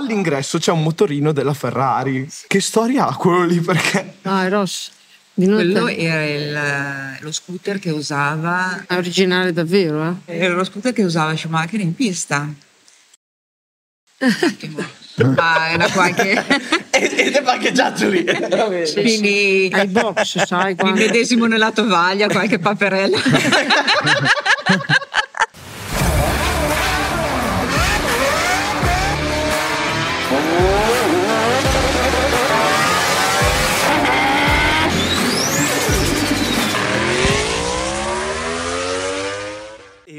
all'ingresso c'è un motorino della Ferrari. Che storia ha quello lì? Perché Ah, è notte. Quello era il- lo scooter che usava. È originale davvero, eh? Era lo scooter che usava Schumacher in pista. Un attimo. Ma era qualche. Ed è parcheggiato lì. Quindi Ai box, sai, quando... medesimo nella tovaglia, qualche paperella.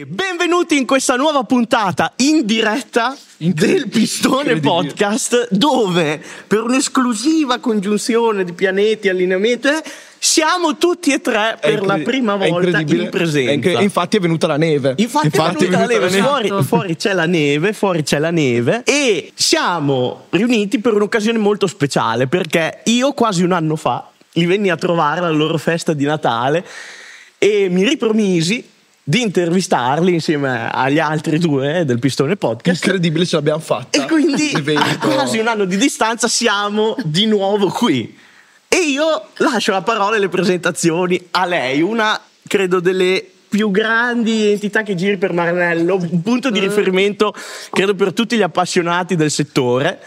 Benvenuti in questa nuova puntata in diretta del Pistone. Podcast dove per un'esclusiva congiunzione di pianeti, allineamenti eh, siamo tutti e tre è per la prima è volta in presenza. È incre- infatti è venuta la neve. Infatti, è venuta la neve, fuori, Esatto. fuori c'è la neve, fuori c'è la neve e siamo riuniti per un'occasione molto speciale perché io quasi un anno fa li venni a trovare alla loro festa di Natale e mi ripromisi di intervistarli insieme agli altri due del Pistone Podcast. Incredibile, ce l'abbiamo fatta. E quindi a quasi un anno di distanza siamo di nuovo qui. E io lascio la parola e le presentazioni a lei, una credo delle più grandi entità che giri per Maranello, un punto di riferimento credo per tutti gli appassionati del settore.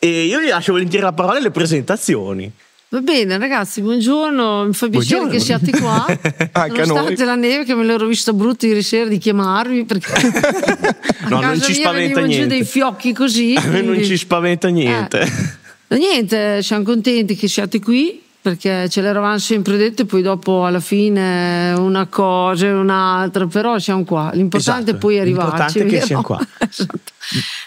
E io gli lascio volentieri la parola e le presentazioni. Va bene, ragazzi, buongiorno. Mi fa piacere Buongiorno. che siate qua. Anche Nonostante la neve, che me l'ero vista brutta ieri sera di chiamarvi perché a No, non ci spaventa niente. dei fiocchi così. A me non quindi- ci spaventa niente. Eh. Niente, siamo contenti che siate qui perché ce l'eravamo sempre detto e poi dopo alla fine una cosa e un'altra, però siamo qua. L'importante Esatto, è poi arrivarci. l'importante è che vero? siamo qua. Esatto.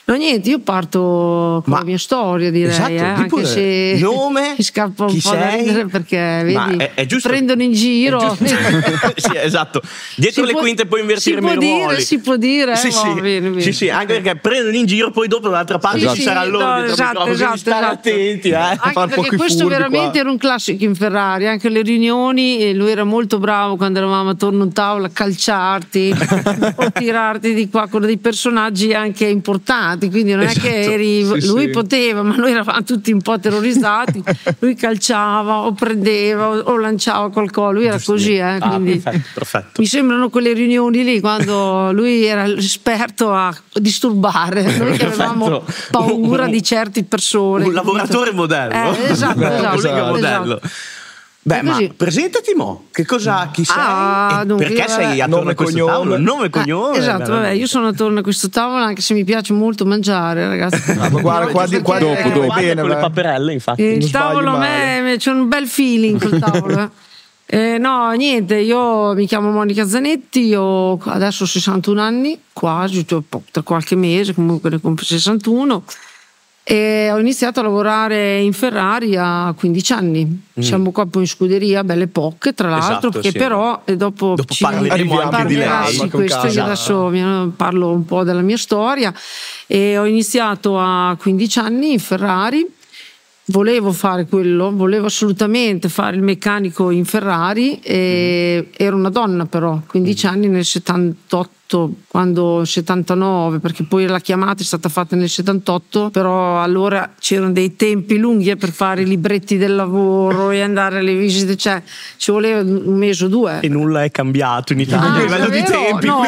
No, niente, io parto con Ma- la mia storia, direi, Esatto, eh, anche se Nome, mi scappa un po' da sei? ridere perché vedi, è- è giusto- prendono in giro. Sì, esatto. Dietro Si le può- quinte puoi invertirmi si i può dire, ruoli. si può dire, Sì, eh, sì. sì, sì, anche perché prendono in giro, poi dopo dall'altra parte Sì, ci sì, sarà loro no, il esatto, esatto, state esatto. attenti, eh. Anche perché questo veramente qua. era un classico in Ferrari, anche alle riunioni lui era molto bravo quando eravamo attorno a un tavolo a calciarti o tirarti di qua con dei personaggi anche importanti, quindi non è che Esatto, eri, sì, lui sì. poteva, ma noi eravamo tutti un po' terrorizzati, lui calciava o prendeva o, o lanciava qualcosa, lui era così, eh, Ah, quindi perfetto, perfetto. mi sembrano quelle riunioni lì quando lui era l'esperto a disturbare, noi che avevamo paura di certe persone. Un lavoratore modello. Eh, esatto, esatto, collega esatto. Modello. Beh, ma presentati mo, che cosa, chi sei? Ah, e dunque, perché io, sei vabbè. attorno Nome, a questo cognome. tavolo? Nome e Eh, cognome. esatto, veramente. vabbè, io sono attorno a questo tavolo anche se mi piace molto mangiare, ragazzi. Ah, ma guarda, qua, di- qua dopo, dopo. Guarda Bene, con le beh. paperelle, infatti. Il non tavolo a me c'è un bel feeling col tavolo. eh. Eh, no, niente, io mi chiamo Monica Zanetti, io adesso ho 61 anni, quasi, tra qualche mese, comunque ne compio 61. E ho iniziato a lavorare in Ferrari a 15 anni. Siamo qua poi in scuderia, belle poche, tra l'altro, Mm. Esatto, che sì. però e dopo, Dopo ci parleremo anche di lei. questo io adesso vi parlo un po' della mia storia e ho iniziato a 15 anni in Ferrari volevo fare quello, volevo assolutamente fare il meccanico in Ferrari e ero una donna però, 15 anni nel 78 quando 79 perché poi la chiamata è stata fatta nel 78 però allora c'erano dei tempi lunghi eh, per fare i libretti del lavoro e andare alle visite cioè ci voleva un mese o due E nulla è cambiato in Italia Ah, a livello di tempi, No,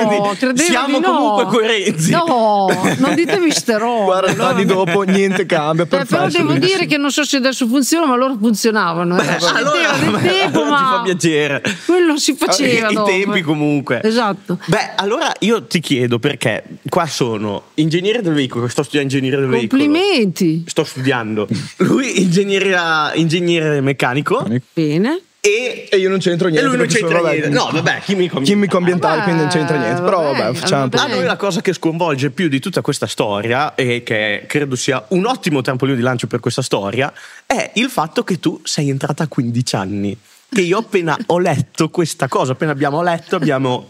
siamo no. comunque coerenti. no non ditemi ste robe 40 anni allora- dopo niente cambia. eh, però perfetto, devo benissimo. dire che non so se adesso funziona, ma loro funzionavano. eh. Beh, allora, del tempo, allora ma fa piacere. Quello si faceva. I dopo, tempi eh. comunque. Esatto. Beh, allora io ti chiedo perché qua sono ingegnere del veicolo, sto studiando ingegneria del veicolo. Complimenti. Sto studiando. Lui ingegnere meccanico Bene. e, E io non c'entro e niente. lui non c'entra sono, vabbè, niente. No, vabbè, chimico Chimico ambientale, Vabbè, quindi non c'entra niente. Però vabbè, vabbè, facciamo vabbè. A noi la cosa che sconvolge più di tutta questa storia, e che credo sia un ottimo trampolino di lancio per questa storia, è il fatto che tu sei entrata a 15 anni. Che io appena ho letto questa cosa, appena abbiamo letto, abbiamo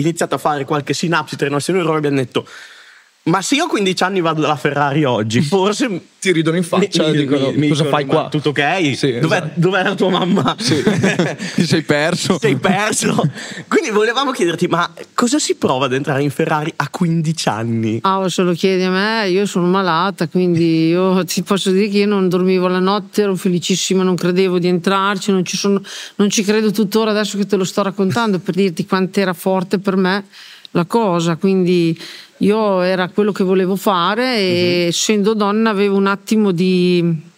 iniziato a fare qualche sinapsi tra i nostri neuroni, abbiamo detto. Ma se io a 15 anni vado dalla Ferrari oggi, forse Ti ridono in faccia e mi- dicono mi- mi cosa dicono, fai "Ma qua? Tutto ok? Sì, Dov'è, esatto. dov'è la tua mamma? Sì. Ti sei perso. Sei perso. Quindi volevamo chiederti, ma cosa si prova ad entrare in Ferrari a 15 anni? Ah, se lo chiedi a me, io sono malata, quindi io ti posso dire che io non dormivo la notte, ero felicissima, non credevo di entrarci, non ci, sono- non ci credo tuttora adesso che te lo sto raccontando per dirti quanto era forte per me la cosa. Quindi io era quello che volevo fare e essendo donna avevo un attimo di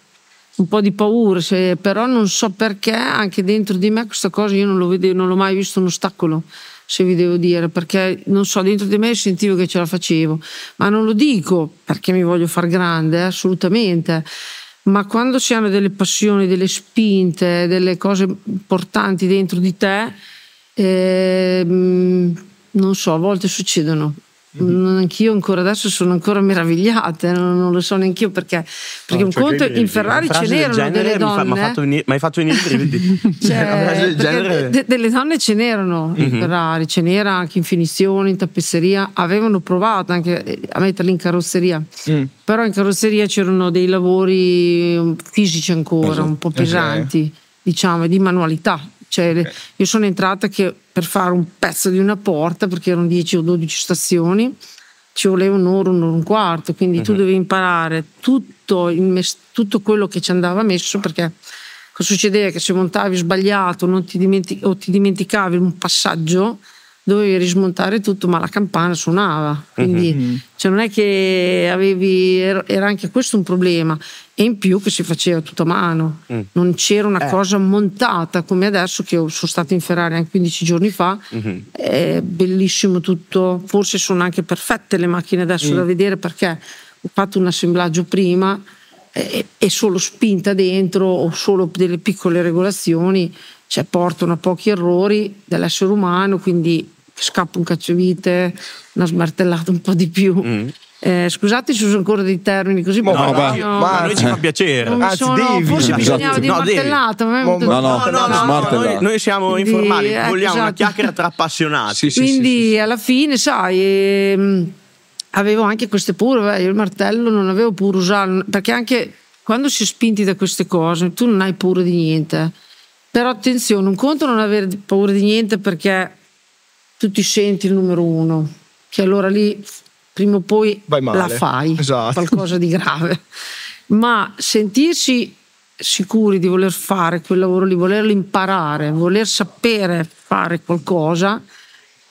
un po' di paura, se- però non so perché anche dentro di me questa cosa io non lo vedevo, non l'ho mai visto un ostacolo, se vi devo dire, perché non so, dentro di me sentivo che ce la facevo, ma non lo dico perché mi voglio far grande, eh, assolutamente. Ma quando si hanno delle passioni, delle spinte, delle cose importanti dentro di te, ehm, non so, a volte succedono. Non- Anch'io ancora adesso sono ancora meravigliata, eh, non, non lo so neanche io perché, perché No, un cioè, conto in Ferrari ce n'erano delle fa- donne. Mi venire, mi hai fatto venire i brividi. Cioè, genere- de- delle donne ce n'erano in Ferrari, ce n'era anche in finizione, in tappezzeria, avevano provato anche eh, a metterli in carrozzeria, Mm. però in carrozzeria c'erano dei lavori um, fisici ancora, un po' Ok. pesanti, diciamo, di manualità. Cioè, io sono entrata che per fare un pezzo di una porta, perché erano 10 o 12 stazioni, ci voleva un'ora, un'ora e un quarto, quindi tu dovevi imparare tutto, mes- tutto quello che ci andava messo perché cosa succedeva? Che se montavi sbagliato non ti dimenti- o ti dimenticavi un passaggio, dovevi rismontare tutto, ma la campana suonava. Quindi cioè, non è che avevi, era era anche questo un problema. E in più che si faceva tutto a mano, non c'era una cosa montata come adesso che io sono stata in Ferrari anche 15 giorni fa. È bellissimo tutto, forse sono anche perfette le macchine adesso da vedere perché ho fatto un assemblaggio prima e, e solo spinta dentro o solo delle piccole regolazioni cioè, portano a pochi errori dell'essere umano, quindi scappa un cacciavite, una smartellata un po' di più. Eh, scusate se uso ancora dei termini così, No, perché no, io- ma- Ma a noi ci fa piacere. non Anzi, sono- devi. forse Esatto. bisognava di No, martellata, ma No, no, No, no, no, no, noi, noi siamo Quindi, informali, ecco, vogliamo una esatto. chiacchiera tra appassionati. Sì, sì, Quindi sì, sì. alla fine, sai, ehm, avevo anche queste paure, beh, io il martello non avevo paura usarlo, perché anche quando si è spinti da queste cose tu non hai paura di niente. Però attenzione, un conto non avere paura di niente perché tu ti senti il numero uno, che allora lì prima o poi la fai, Esatto. qualcosa di grave. Ma sentirsi sicuri di voler fare quel lavoro lì, volerlo imparare, voler sapere fare qualcosa,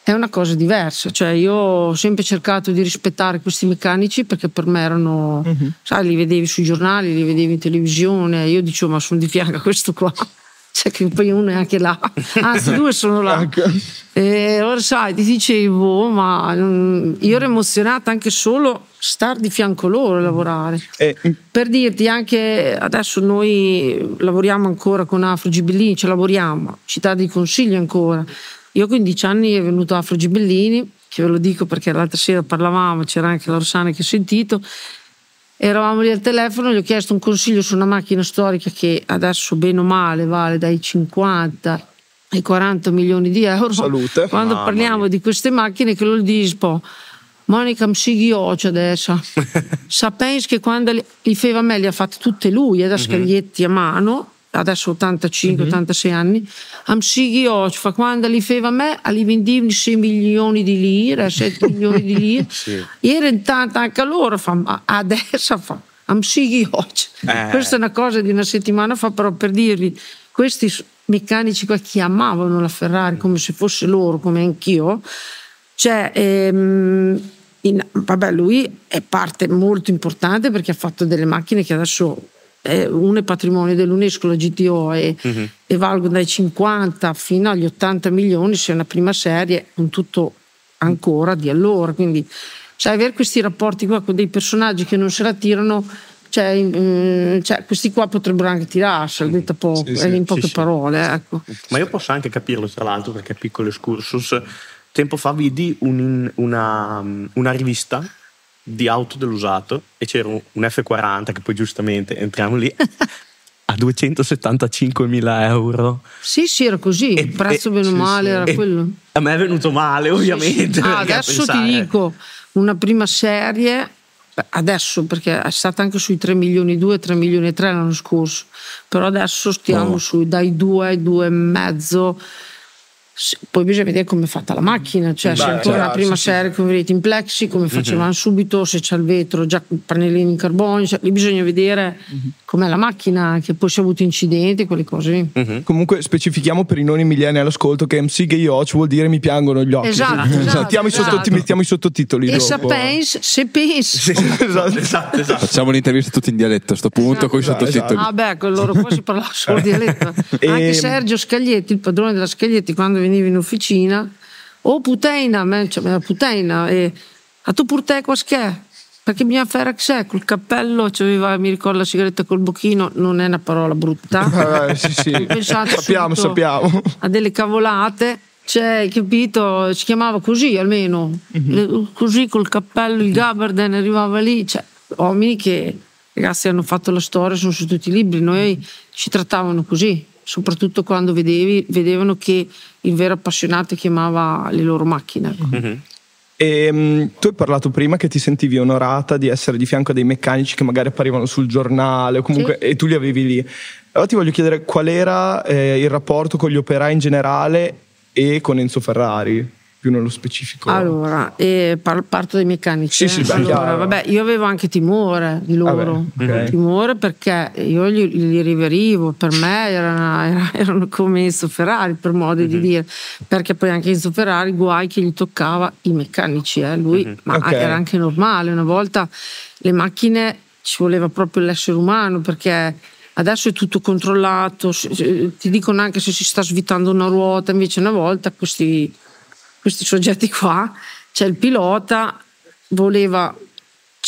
è una cosa diversa. Cioè, io ho sempre cercato di rispettare questi meccanici perché per me erano, sai, li vedevi sui giornali, li vedevi in televisione. Io dicevo, ma sono di fianco a questo qua. Cioè, che poi uno è anche là, anzi, due sono là. E allora, sai, ti dicevo, ma mm, io ero emozionata anche solo star di fianco loro e lavorare. E, Per dirti anche adesso noi lavoriamo ancora con Afro Gibellini, ci lavoriamo, città di consiglio ancora. Io a 15 anni è venuto Afro Gibellini, che ve lo dico perché l'altra sera parlavamo, c'era anche la Rossana che ha sentito. Eravamo lì al telefono, gli ho chiesto un consiglio su una macchina storica che adesso bene o male vale dai 50 ai 40 milioni di euro. Salute. Quando Mamma parliamo mia. di queste macchine che lo dispo, Monica mi sighi oggi adesso. Sapete che quando li, li feva me li ha fatte tutte lui, da scaglietti a mano, adesso 85-86 anni, am sighi oggi, fa quando li feva me, li vendivano 6 milioni di lire, 7 milioni di lire. Era intanto anche loro, fa, ma adesso fa, am sighi oggi. Eh. Questa è una cosa di una settimana fa, però per dirvi, questi meccanici qua che amavano la Ferrari come se fosse loro, come anch'io, cioè, ehm, in- vabbè, lui è parte molto importante perché ha fatto delle macchine che adesso eh, uno è patrimonio dell'UNESCO, la GTO, e, e valgono dai 50 fino agli 80 milioni se è una prima serie, con tutto ancora di allora. Quindi, sai, avere questi rapporti qua con dei personaggi che non se la tirano. Cioè, mm, cioè, questi qua potrebbero anche tirarsela, detta poco, Sì, sì, eh, in poche sì, sì. parole. Ecco. Ma io posso anche capirlo, tra l'altro, perché piccolo excursus. Tempo fa vidi un- una, una rivista di auto dell'usato e c'era un un F40 che poi giustamente entriamo lì a 275.000 euro. Sì, sì, era così. E- il prezzo e- bene o sì, male sì. era E quello. A me è venuto male, ovviamente. Ah, perché a adesso ti dico, una prima serie, adesso perché è stata anche sui 3 milioni 2, 3 milioni e 3 l'anno scorso, però adesso stiamo Oh. sui dai 2 ai 2 e mezzo. Sì, Poi bisogna vedere come è fatta la macchina, cioè se Beh, ancora la certo, prima sì, serie come vedete in plexi, come facevano subito, se c'è il vetro, già pannellini in carbonio, cioè, lì bisogna vedere com'è la macchina, che poi si è avuto incidenti, quelle cose lì. Comunque specifichiamo per i non millenni all'ascolto che MC Gay Watch vuol dire mi piangono gli occhi. Esatto, esatto, mettiamo, I esatto. sottoti- mettiamo i sottotitoli E se pensi, se pensi esatto. esatto, esatto. Facciamo l'intervista tutti in dialetto a sto punto con i Esatto, sottotitoli. Ah beh, con loro qua si parlava solo dialetto. E- Anche Sergio Scaglietti, il padrone della Scaglietti, quando veniva in officina, oh puteina, me, cioè, la puteina, e a tu purte qua schè? Perché bisogna fare che col cappello, c'aveva, mi ricordo la sigaretta col bocchino, non è una parola brutta. Eh, sì, sì. Pensato sappiamo, sappiamo. A delle cavolate. Cioè, capito? Si chiamava così almeno, Mhm. Eh, così col cappello, il Gabarden arrivava lì, cioè, uomini che ragazzi hanno fatto la storia, sono su tutti i libri, noi ci trattavano così, soprattutto quando vedevi, vedevano che il vero appassionato chiamava le loro macchine. ecco. E, mm, tu hai parlato prima che ti sentivi onorata di essere di fianco a dei meccanici che magari apparivano sul giornale o comunque, Sì. e tu li avevi lì. Allora ti voglio chiedere qual era eh, il rapporto con gli operai in generale e con Enzo Ferrari, più nello specifico. Allora, eh, par- parto dai meccanici. Sì, eh. sì, beh, allora, vabbè, io avevo anche timore di loro. Vabbè, ok. Timore perché io li, li riverivo, per me erano, era- erano come Enzo Ferrari, per modo Mhm. di dire. Perché poi anche Enzo Ferrari, guai che gli toccava i meccanici, eh, lui, ma Ok. era anche normale. Una volta le macchine ci voleva proprio l'essere umano perché. Adesso è tutto controllato, ti dicono anche se si sta svitando una ruota, invece una volta questi, questi soggetti qua, c'è il pilota, voleva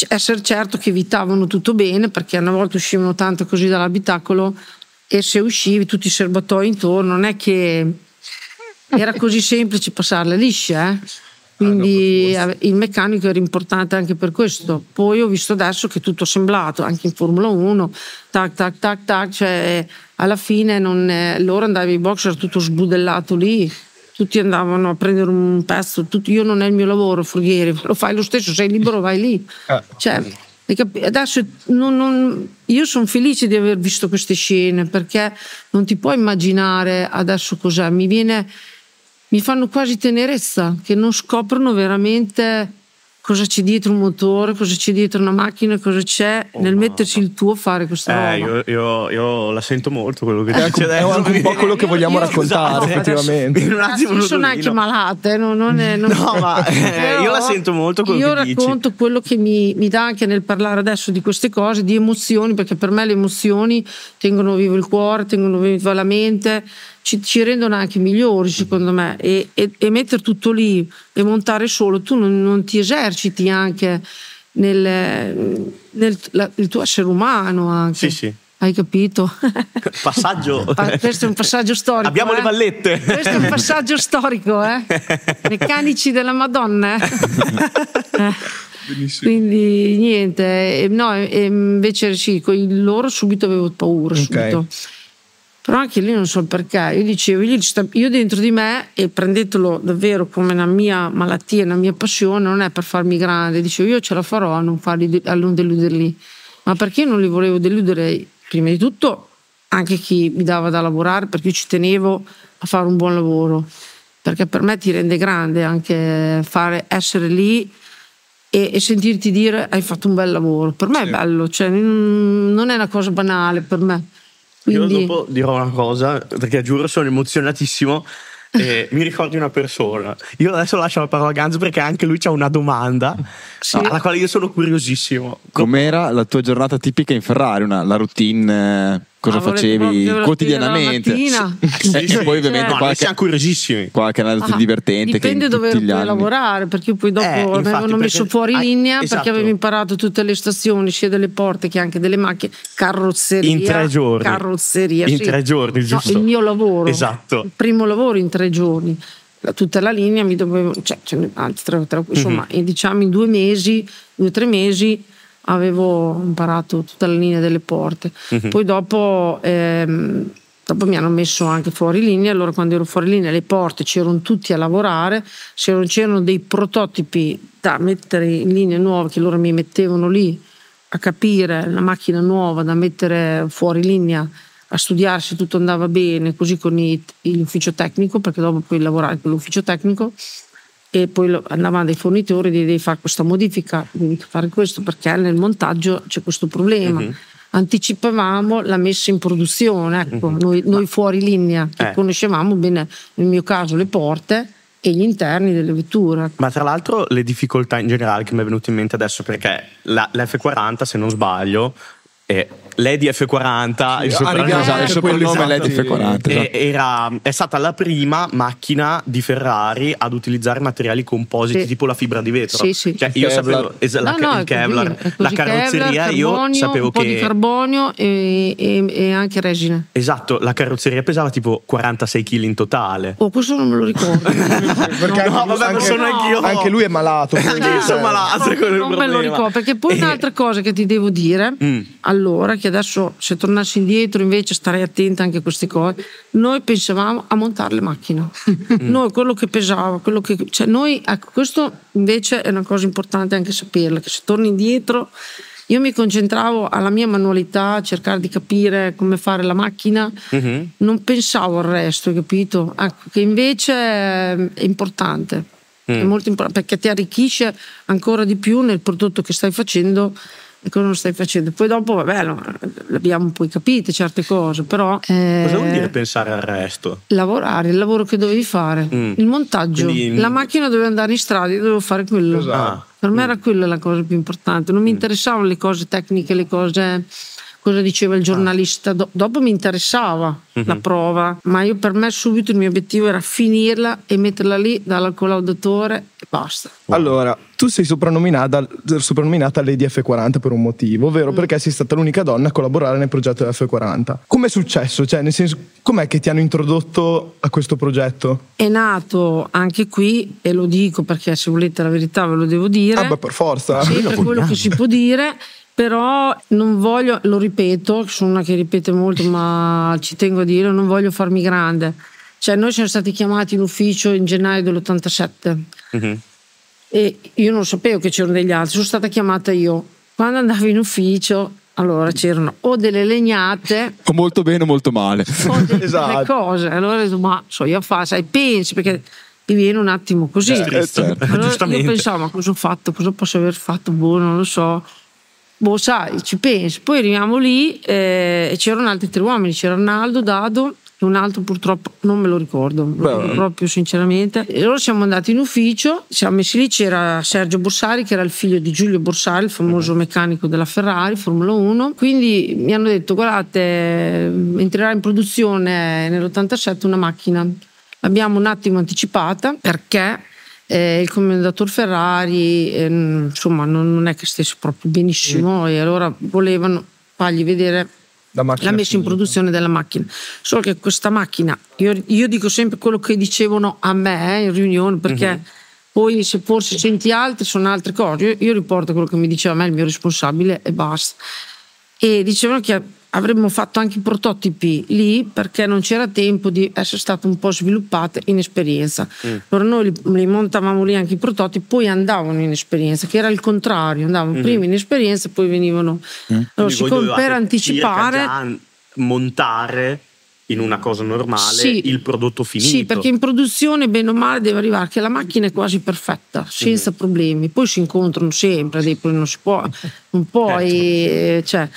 essere certo che evitavano tutto bene perché una volta uscivano tanto così dall'abitacolo e se uscivi tutti i serbatoi intorno, non è che era così semplice passarle lisce, eh? quindi eh, il meccanico era importante anche per questo. Poi ho visto adesso che tutto assemblato, anche in Formula 1, tac tac tac tac, cioè alla fine non, loro andavi in box, era tutto sbudellato lì, tutti andavano a prendere un pezzo, tutti- io non è il mio lavoro, Frughieri, lo fai lo stesso, sei libero, vai lì. Eh. Cioè, adesso non- non- io sono felice di aver visto queste scene perché non ti puoi immaginare adesso cos'è, mi viene mi fanno quasi tenerezza che non scoprono veramente cosa c'è dietro un motore, cosa c'è dietro una macchina, cosa c'è nel metterci il tuo a fare questa Eh, roba. io, io- io la sento molto quello che È dice anche, è adesso. anche un po' quello che Io- vogliamo io- raccontare, esatto, effettivamente. In un attimo io sono Rodolino. anche malata, eh, non, non è- non- No, ma, eh, io la sento molto quello Io che dici. racconto quello che mi, mi dà anche nel parlare adesso di queste cose, di emozioni, perché per me le emozioni tengono vivo il cuore, tengono viva la mente, ci, ci rendono anche migliori secondo me. E, e- e mettere tutto lì e montare solo, tu non, non ti eserciti anche nel, nel la- il tuo essere umano anche. Sì, sì. Hai capito? Passaggio. Pa- Questo è un passaggio storico. Abbiamo eh. le vallette. Questo è un passaggio storico, eh? Meccanici della Madonna. eh. Eh. Quindi niente, no, invece sì, con loro subito avevo paura, subito. Però anche lì non so il perché. Io dicevo, io, io dentro di me, e prendetelo davvero come una mia malattia, una mia passione, non è per farmi grande. Dicevo, io ce la farò a non, farli, a non deluderli. Ma perché non li volevo deludere? Prima di tutto anche chi mi dava da lavorare, perché io ci tenevo a fare un buon lavoro. Perché per me ti rende grande anche fare, essere lì e, e sentirti dire hai fatto un bel lavoro. Per me è bello, cioè, non è una cosa banale per me. Quindi, Io dopo dirò una cosa, perché giuro sono emozionatissimo. E mi ricordi una persona. Io adesso lascio la parola a Ganzo perché anche lui ha una domanda Sì. alla quale io sono curiosissimo. Com'era la tua giornata tipica in Ferrari? Una- la routine, eh, cosa Ah, facevi la quotidianamente? Sì. E, e poi ovviamente Cioè- No, qualche, siamo curiosissimi. qualche aneddoto Ah, divertente Dipende dove anni. lavorare, perché poi dopo Eh, infatti, avevano messo fuori ah, linea esatto. perché avevo imparato tutte le stazioni, sia delle porte che anche delle macchine, carrozzeria. In tre giorni. Carrozzeria. In sì. tre giorni, No, giusto? il mio lavoro. Esatto. Il primo lavoro in tre giorni. La- Tutta la linea mi dovevo, cioè, ne- anzi, tre- tre- insomma, Mhm. in, diciamo in due mesi, due o tre mesi avevo imparato tutta la linea delle porte. Mhm. Poi dopo ehm, Dopo mi hanno messo anche fuori linea, allora quando ero fuori linea le porte c'erano tutti a lavorare, c'erano, c'erano dei prototipi da mettere in linea nuove che loro mi mettevano lì a capire la macchina nuova da mettere fuori linea a studiare se tutto andava bene, così con l'ufficio tecnico, perché dopo puoi lavorare con l'ufficio tecnico e poi andavano dai fornitori di devi fare questa modifica, devi fare questo perché nel montaggio c'è questo problema. Mhm. Anticipavamo la messa in produzione, ecco, noi, noi fuori linea che. Eh. conoscevamo bene, nel mio caso, le porte e gli interni delle vetture. Ma tra l'altro le difficoltà in generale che mi è venuto in mente adesso perché la, l'F40 se non sbaglio è Lady F40 il Sì, soprannome- arriviamo Esatto, il soprannome è esatti. l'EDF40. E- era, è stata la prima macchina di Ferrari ad utilizzare materiali compositi Sì. tipo la fibra di vetro. Sì, sì. Cioè, io sapevo es- la, No, no, il così, Kevlar, così. la carrozzeria Kevlar, io carbonio, sapevo un po' di che carbonio e, e- e anche resine. esatto, la carrozzeria pesava tipo 46 kg in totale. Oh, questo non me lo ricordo. Perché No, anche, vabbè, anche- sono anch'io. anche lui è malato. Anche io sono cioè, malato. No, il non me lo ricordo perché poi Eh, un'altra cosa che ti devo dire Mm. allora che adesso se tornassi indietro invece starei attenta anche a queste cose noi pensavamo a montare le macchine Mm. noi quello che pesava quello che cioè noi ecco questo invece è una cosa importante anche saperla che se torni indietro io mi concentravo alla mia manualità a cercare di capire come fare la macchina Mhm. non pensavo al resto hai capito ecco che invece è importante Mm. è molto importante perché ti arricchisce ancora di più nel prodotto che stai facendo cosa non stai facendo. Poi dopo, vabbè, no, l'abbiamo poi capite certe cose, però eh, Cosa vuol dire pensare al resto? lavorare, il lavoro che dovevi fare, Mm. il montaggio, Quindi- la macchina doveva andare in strada, io dovevo fare quello. Esatto. Per Mm. me era quella la cosa più importante, non mi interessavano le cose tecniche, le cose cosa diceva il giornalista, Do- dopo mi interessava Mhm. la prova, ma io per me subito il mio obiettivo era finirla e metterla lì dal collaudatore e basta. Allora, tu sei soprannominata, soprannominata Lady F40 per un motivo, ovvero Mm. perché sei stata l'unica donna a collaborare nel progetto F40. Com'è successo? Cioè, nel senso, com'è che ti hanno introdotto a questo progetto? È nato anche qui, e lo dico perché se volete la verità ve lo devo dire. Ah, beh, per forza. Sì, per quello che si può dire, però non voglio, lo ripeto, sono una che ripete molto, ma ci tengo a dire, non voglio farmi grande. Cioè, noi siamo stati chiamati in ufficio in gennaio dell'87 Mhm. e io non sapevo che c'erano degli altri, sono stata chiamata io. Quando andavo in ufficio, allora c'erano o delle legnate O molto bene o molto male. o delle Esatto. cose. Allora ho detto, ma so io fa, sai, pensi perché ti viene un attimo così. Eh, certo. Allora io pensavo, ma cosa ho fatto? Cosa posso aver fatto? Boh, non lo so. Boh, sai, ci pensi. Poi arriviamo lì eh, e c'erano altri tre uomini, c'era Arnaldo, Dado e un altro purtroppo non me lo ricordo, proprio sinceramente. E loro siamo andati in ufficio, siamo messi lì, c'era Sergio Borsari che era il figlio di Giulio Borsari, il famoso meccanico della Ferrari, Formula 1. Quindi mi hanno detto, guardate, entrerà in produzione nell'87 una macchina. L'abbiamo un attimo anticipata perché eh, il commendator Ferrari eh, insomma non, non è che stesse proprio benissimo e allora volevano fargli vedere La la messa in finita. produzione della macchina. Solo che questa macchina, io, io dico sempre quello che dicevano a me eh, in riunione perché poi se forse senti altri sono altre cose. Io, io riporto quello che mi diceva a me il mio responsabile e basta. E dicevano che avremmo fatto anche i prototipi lì perché non c'era tempo di essere state un po' sviluppate in esperienza. Allora noi li, li montavamo lì anche i prototipi, poi andavano in esperienza, che era il contrario, andavano prima in esperienza e poi venivano. Allora, Quindi voi siccome per anticipare. montare in una cosa normale Sì. il prodotto finito. Sì, perché in produzione, bene o male, deve arrivare che la macchina è quasi perfetta, senza Mhm. problemi. Poi si incontrano sempre, dei- non si può, non puoi, Certo. cioè,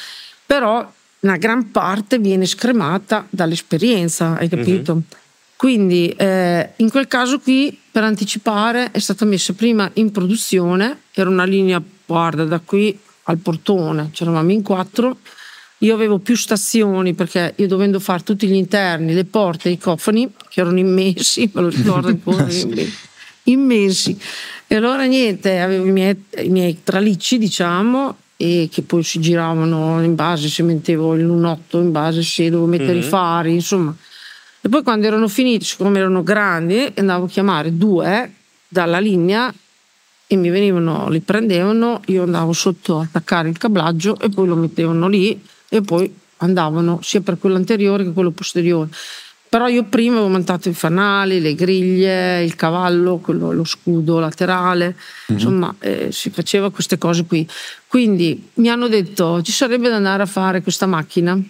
però una gran parte viene scremata dall'esperienza, hai capito? Mhm. Quindi eh, in quel caso qui, per anticipare, è stata messa prima in produzione, era una linea, guarda, da qui al portone, c'eravamo in quattro, io avevo più stazioni perché io dovendo fare tutti gli interni, le porte, i cofani, che erano immensi, me lo ricordo ancora, immensi. E allora niente, avevo i miei, i miei tralicci, diciamo, e che poi si giravano in base, se mettevo il lunotto in base, se dovevo mettere i fari, insomma. E poi quando erano finiti, siccome erano grandi, andavo a chiamare due dalla linea e mi venivano, li prendevano, io andavo sotto a attaccare il cablaggio e poi lo mettevano lì e poi andavano sia per quello anteriore che quello posteriore. Però io prima avevo montato i fanali, le griglie, il cavallo, quello- lo scudo laterale, insomma eh, si faceva queste cose qui. Quindi mi hanno detto ci sarebbe da andare a fare questa macchina.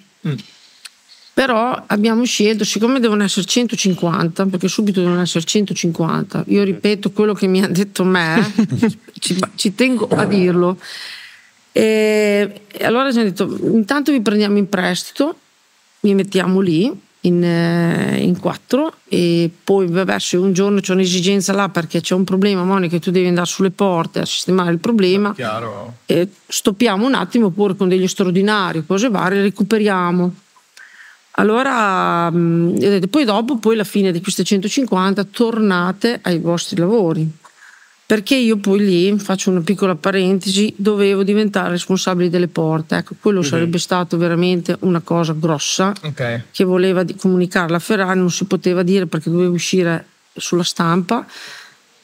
Però abbiamo scelto, siccome devono essere 150, perché subito devono essere 150, io ripeto quello che mi ha detto me, ci, ci tengo a dirlo. E allora ci hanno detto, intanto vi prendiamo in prestito, vi mettiamo lì in, eh, in quattro e poi vabbè se un giorno c'è un'esigenza là perché c'è un problema Monica e tu devi andare sulle porte a sistemare il problema Chiaro. e stoppiamo un attimo oppure con degli straordinari, cose varie, recuperiamo. Allora, mh, detto, poi dopo, poi alla fine di queste 150, tornate ai vostri lavori. Perché io poi lì, faccio una piccola parentesi, dovevo diventare responsabile delle porte. Ecco, quello sarebbe stato veramente una cosa grossa Ok. che voleva di- comunicare la Ferrari, non si poteva dire perché doveva uscire sulla stampa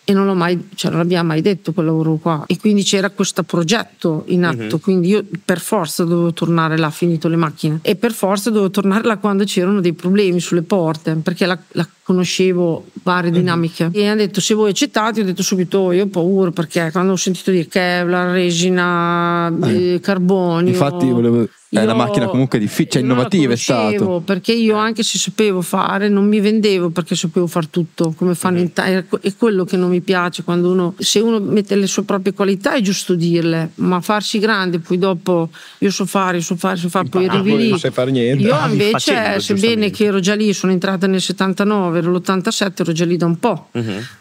e non, l'ho mai, cioè non l'abbiamo mai detto quel lavoro qua. E quindi c'era questo progetto in atto, quindi io per forza dovevo tornare là, finito le macchine, e per forza dovevo tornare là quando c'erano dei problemi sulle porte, perché la, la conoscevo varie dinamiche. E hanno detto se voi accettate, ho detto subito "Oh, io ho paura perché quando ho sentito dire Kevlar, resina, eh, carbonio... Infatti volevo- è una macchina comunque diffi- cioè, innovativa è stato. perché io anche se sapevo fare non mi vendevo perché sapevo fare tutto come fanno in Italia è quello che non mi piace quando uno se uno mette le sue proprie qualità è giusto dirle ma farsi grande poi dopo io so fare so fare so fare poi Impari, arrivi lì. non sai fare niente. io Bravi invece facendo, sebbene che ero già lì sono entrata nel 79 ero l'87 ero già lì da un po'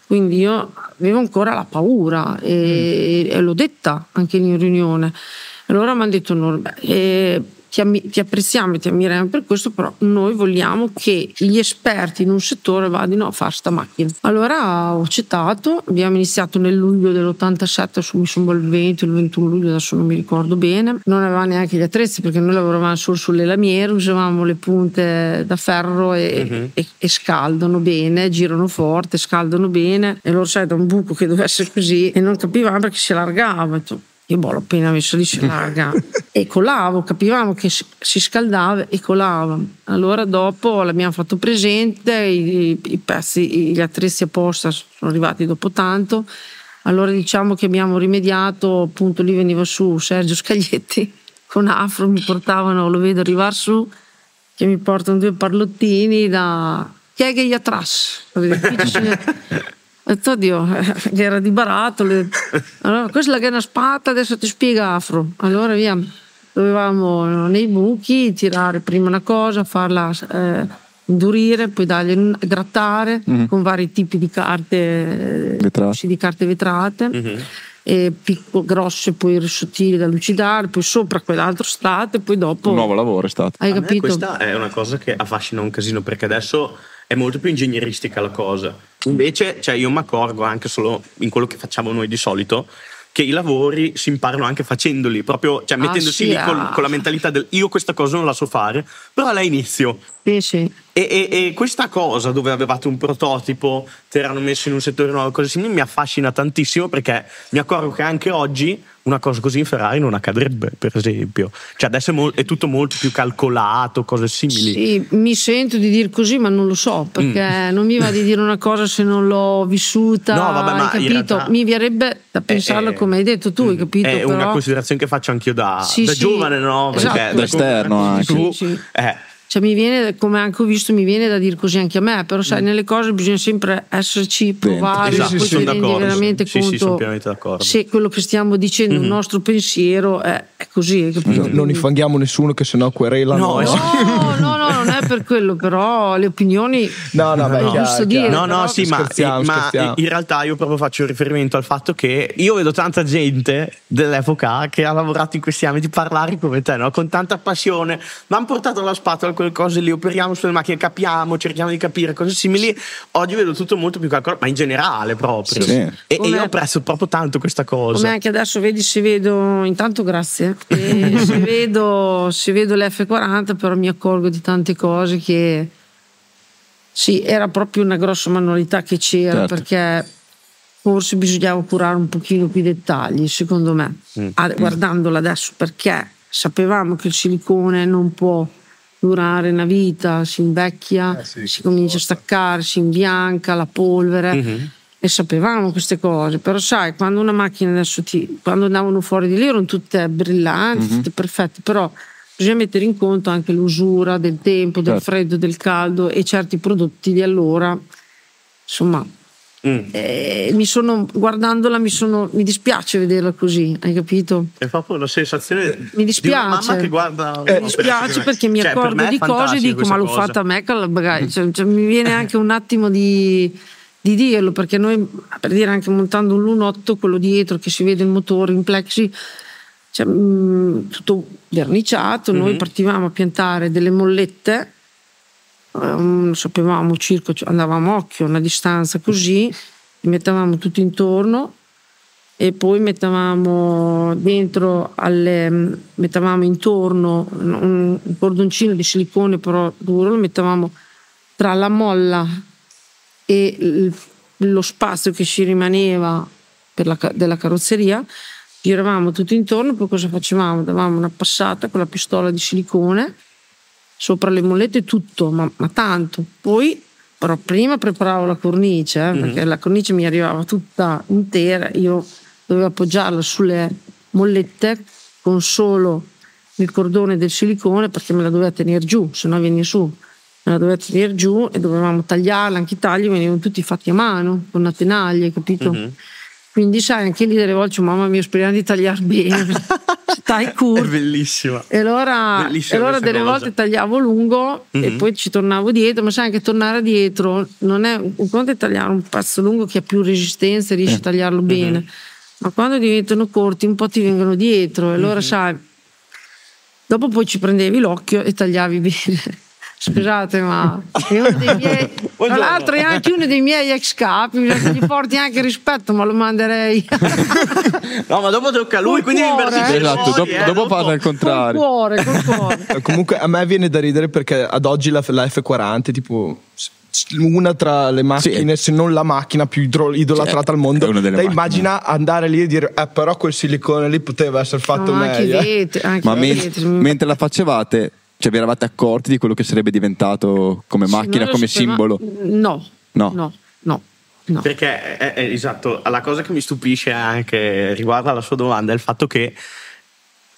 quindi io avevo ancora la paura e, e l'ho detta anche in riunione allora mi hanno detto no, beh, eh, ti, ammi- ti apprezziamo e ti ammiriamo per questo, però noi vogliamo che gli esperti in un settore vadino a fare sta macchina. Allora ho accettato, abbiamo iniziato nel luglio dell'87, adesso mi sembra il 20 o il 21 luglio, adesso non mi ricordo bene. Non avevamo neanche gli attrezzi perché noi lavoravamo solo sulle lamiere, usavamo le punte da ferro e, e- e scaldano bene, girano forte, scaldano bene e loro sai da un buco che doveva essere così e non capivamo perché si allargava. Io boh, l'ho appena messo lì, si allarga. e colavo, capivamo che si, si scaldava e colava. Allora dopo l'abbiamo fatto presente, i, i pezzi, gli attrezzi apposta sono arrivati dopo tanto. Allora diciamo che abbiamo rimediato, appunto lì veniva su Sergio Scaglietti con Afro, mi portavano, lo vedo arrivare su, che mi portano due parlottini da... Chi è che gli attrasse? Ho detto, oddio, che era di barato. le- Allora, questa è la una spada, adesso ti spiega Afro. Allora via, dovevamo nei buchi tirare prima una cosa, farla eh, indurire, poi dargli grattare con vari tipi di carte, eh, Vetrate. di carte vetrate. E picco, grosse, poi sottili da lucidare, poi sopra quell'altro strato e poi dopo. Un nuovo lavoro è stato. Hai capito? questa è una cosa che affascina un casino perché adesso è molto più ingegneristica la cosa. Invece, cioè, io mi accorgo anche solo in quello che facciamo noi di solito che i lavori si imparano anche facendoli, proprio cioè, Ah, mettendosi sì, lì ah. con la mentalità del io questa cosa non la so fare, però la inizio. Sì, sì. E, e- e questa cosa dove avevate un prototipo, ti erano messi in un settore nuovo, cose simili, mi affascina tantissimo perché mi accorgo che anche oggi una cosa così in Ferrari non accadrebbe, per esempio. Cioè adesso è, mol- è tutto molto più calcolato, cose simili. Sì, mi sento di dire così, ma non lo so, perché non mi va di dire una cosa se non l'ho vissuta. Mm. No, vabbè, ma capito? realtà- Mi verrebbe da pensarlo eh, come hai detto tu, hai capito? È una Però- considerazione che faccio anch'io da, Sì, da sì. giovane, no? Esatto. Perché Da esterno anche. tu- Sì, sì. eh, Cioè, mi viene, come anche ho visto, mi viene da dire così anche a me, però sai, nelle cose bisogna sempre esserci, provare, Mm. Esatto, poi ti rendi veramente Sì, sì, conto sono pienamente d'accordo. se quello che stiamo dicendo, il nostro pensiero è, è così? No- non infanghiamo nessuno che sennò querela. No, No. No, no, no, non è per quello, però le opinioni no, no, beh, È chiaro, dire, No, no, sì, ma, Scherziamo, ma scherziamo. in realtà io proprio faccio riferimento al fatto che io vedo tanta gente dell'epoca che ha lavorato in questi ambiti parlare come te, no? con tanta passione, ma hanno portato la spatola, quelle cose lì, operiamo sulle macchine, capiamo, cerchiamo di capire cose simili. Oggi vedo tutto molto più calcolato, ma in generale proprio. Sì. E, e io apprezzo proprio tanto questa cosa. Come anche adesso vedi se vedo, intanto grazie, e se, vedo, se vedo l'F40 però mi accorgo di tante cose che sì, era proprio una grossa manualità che c'era Certo. perché forse bisognava curare un pochino più i dettagli secondo me, Mm. Guardandola adesso perché sapevamo che il silicone non può durare una vita, si invecchia, Eh sì, si comincia a costa. staccare, si imbianca la polvere Mhm. e sapevamo queste cose, però sai, quando una macchina adesso ti, quando andavano fuori di lì erano tutte brillanti, tutte perfette, però bisogna mettere in conto anche l'usura del tempo, del Certo. freddo, del caldo e certi prodotti di allora, insomma, Mm. eh, mi sono, guardandola mi, sono, mi dispiace vederla così, hai capito? È proprio la sensazione Mi di dispiace. che guarda. Eh, Mi dispiace perché mi Cioè, accorgo di cose e dico ma l'ho cosa." fatta a me, la- magari, cioè, cioè, mi viene anche un attimo di, di dirlo perché noi per dire anche montando un lunotto quello dietro che si vede il motore in plexi cioè, mh, tutto verniciato noi Mhm. partivamo a piantare delle mollette ehm, sapevamo circa andavamo a occhio una distanza così li mettevamo tutto intorno e poi mettevamo dentro alle, mettevamo intorno un, cordoncino di silicone però duro lo mettevamo tra la molla e lo spazio che ci rimaneva la, della carrozzeria giravamo tutto intorno poi cosa facevamo? davamo una passata con la pistola di silicone sopra le mollette tutto ma, ma tanto. Poi però prima preparavo la cornice eh, perché la cornice mi arrivava tutta intera io dovevo appoggiarla sulle mollette con solo il cordone del silicone perché me la doveva tenere giù se no veniva su. Me la doveva tenere giù e dovevamo tagliarla anche i tagli venivano tutti fatti a mano con una tenaglia capito? Quindi sai anche lì delle volte mamma mia speriamo di tagliare bene stai È curto bellissima. e allora, Bellissima e allora delle cosa. volte tagliavo lungo e Mhm. poi ci tornavo dietro, ma sai anche tornare dietro non è un conto è tagliare un pezzo lungo che ha più resistenza e riesci a tagliarlo bene, ma quando diventano corti un po' ti vengono dietro e allora sai, dopo poi ci prendevi l'occhio e tagliavi bene. Scusate, ma è uno dei miei, tra l'altro è anche uno dei miei ex capi, gli porti anche rispetto, ma lo manderei. No, ma dopo tocca a lui, Col quindi cuore, eh. Esatto, dopo, eh, dopo parla il Col contrario. cuore, col cuore. Eh, Comunque a me viene da ridere perché ad oggi la, la F40 è tipo una tra le macchine, se non la macchina più idro- idolatrata Cioè, al mondo. Te macchine. immagina andare lì e dire, eh, però quel silicone lì poteva essere fatto No, anche meglio. eh." vetri, anche Ma men- mentre la facevate, cioè vi eravate accorti di quello che sarebbe diventato come Sì, macchina, come simbolo? No, No. no, no, no. Perché è, è- esatto, la cosa che mi stupisce anche riguardo alla sua domanda è il fatto che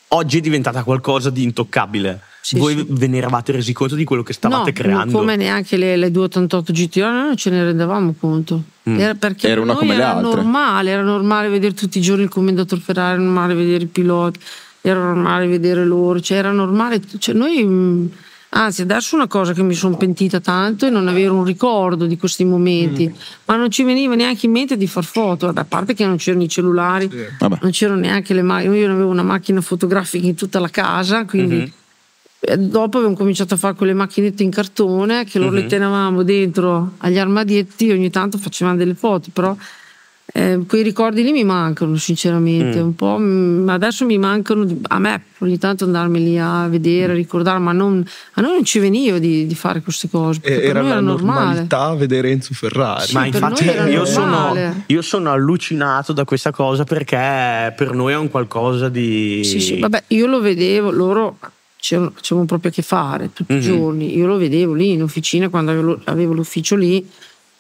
oggi è diventata qualcosa di intoccabile. Sì, Voi sì. ve ne eravate resi conto di quello che stavate no, creando? come neanche le, le 288 GTO, noi non ce ne rendevamo conto. Mm. Era perché Era per una noi come le era altre. normale, era normale vedere tutti i giorni il commendatore Ferrari, era normale vedere i piloti, era normale vedere loro, cioè era normale, cioè noi, mh, anzi adesso una cosa che mi sono pentita tanto è non avere un ricordo di questi momenti, Mm. ma non ci veniva neanche in mente di far foto, a parte che non c'erano i cellulari, Vabbè. non c'erano neanche le macchine, io avevo una macchina fotografica in tutta la casa, quindi Mhm. e dopo abbiamo cominciato a fare quelle macchinette in cartone che loro Mhm. le tenevamo dentro agli armadietti ogni tanto facevamo delle foto però eh, quei ricordi lì mi mancano sinceramente Mm. un po' mm, adesso mi mancano a me ogni tanto andarmi lì a vedere ricordare ma non, a noi non ci veniva di, di fare queste cose perché E- per era noi la era normale normalità vedere Enzo Ferrari. Sì, Ma infatti io sono, normale. io sono allucinato da questa cosa perché per noi è un qualcosa di... Sì, sì, vabbè, io lo vedevo, loro c'erano- facevano proprio a che fare tutti Mhm. i giorni, io lo vedevo lì in officina quando avevo, avevo l'ufficio lì,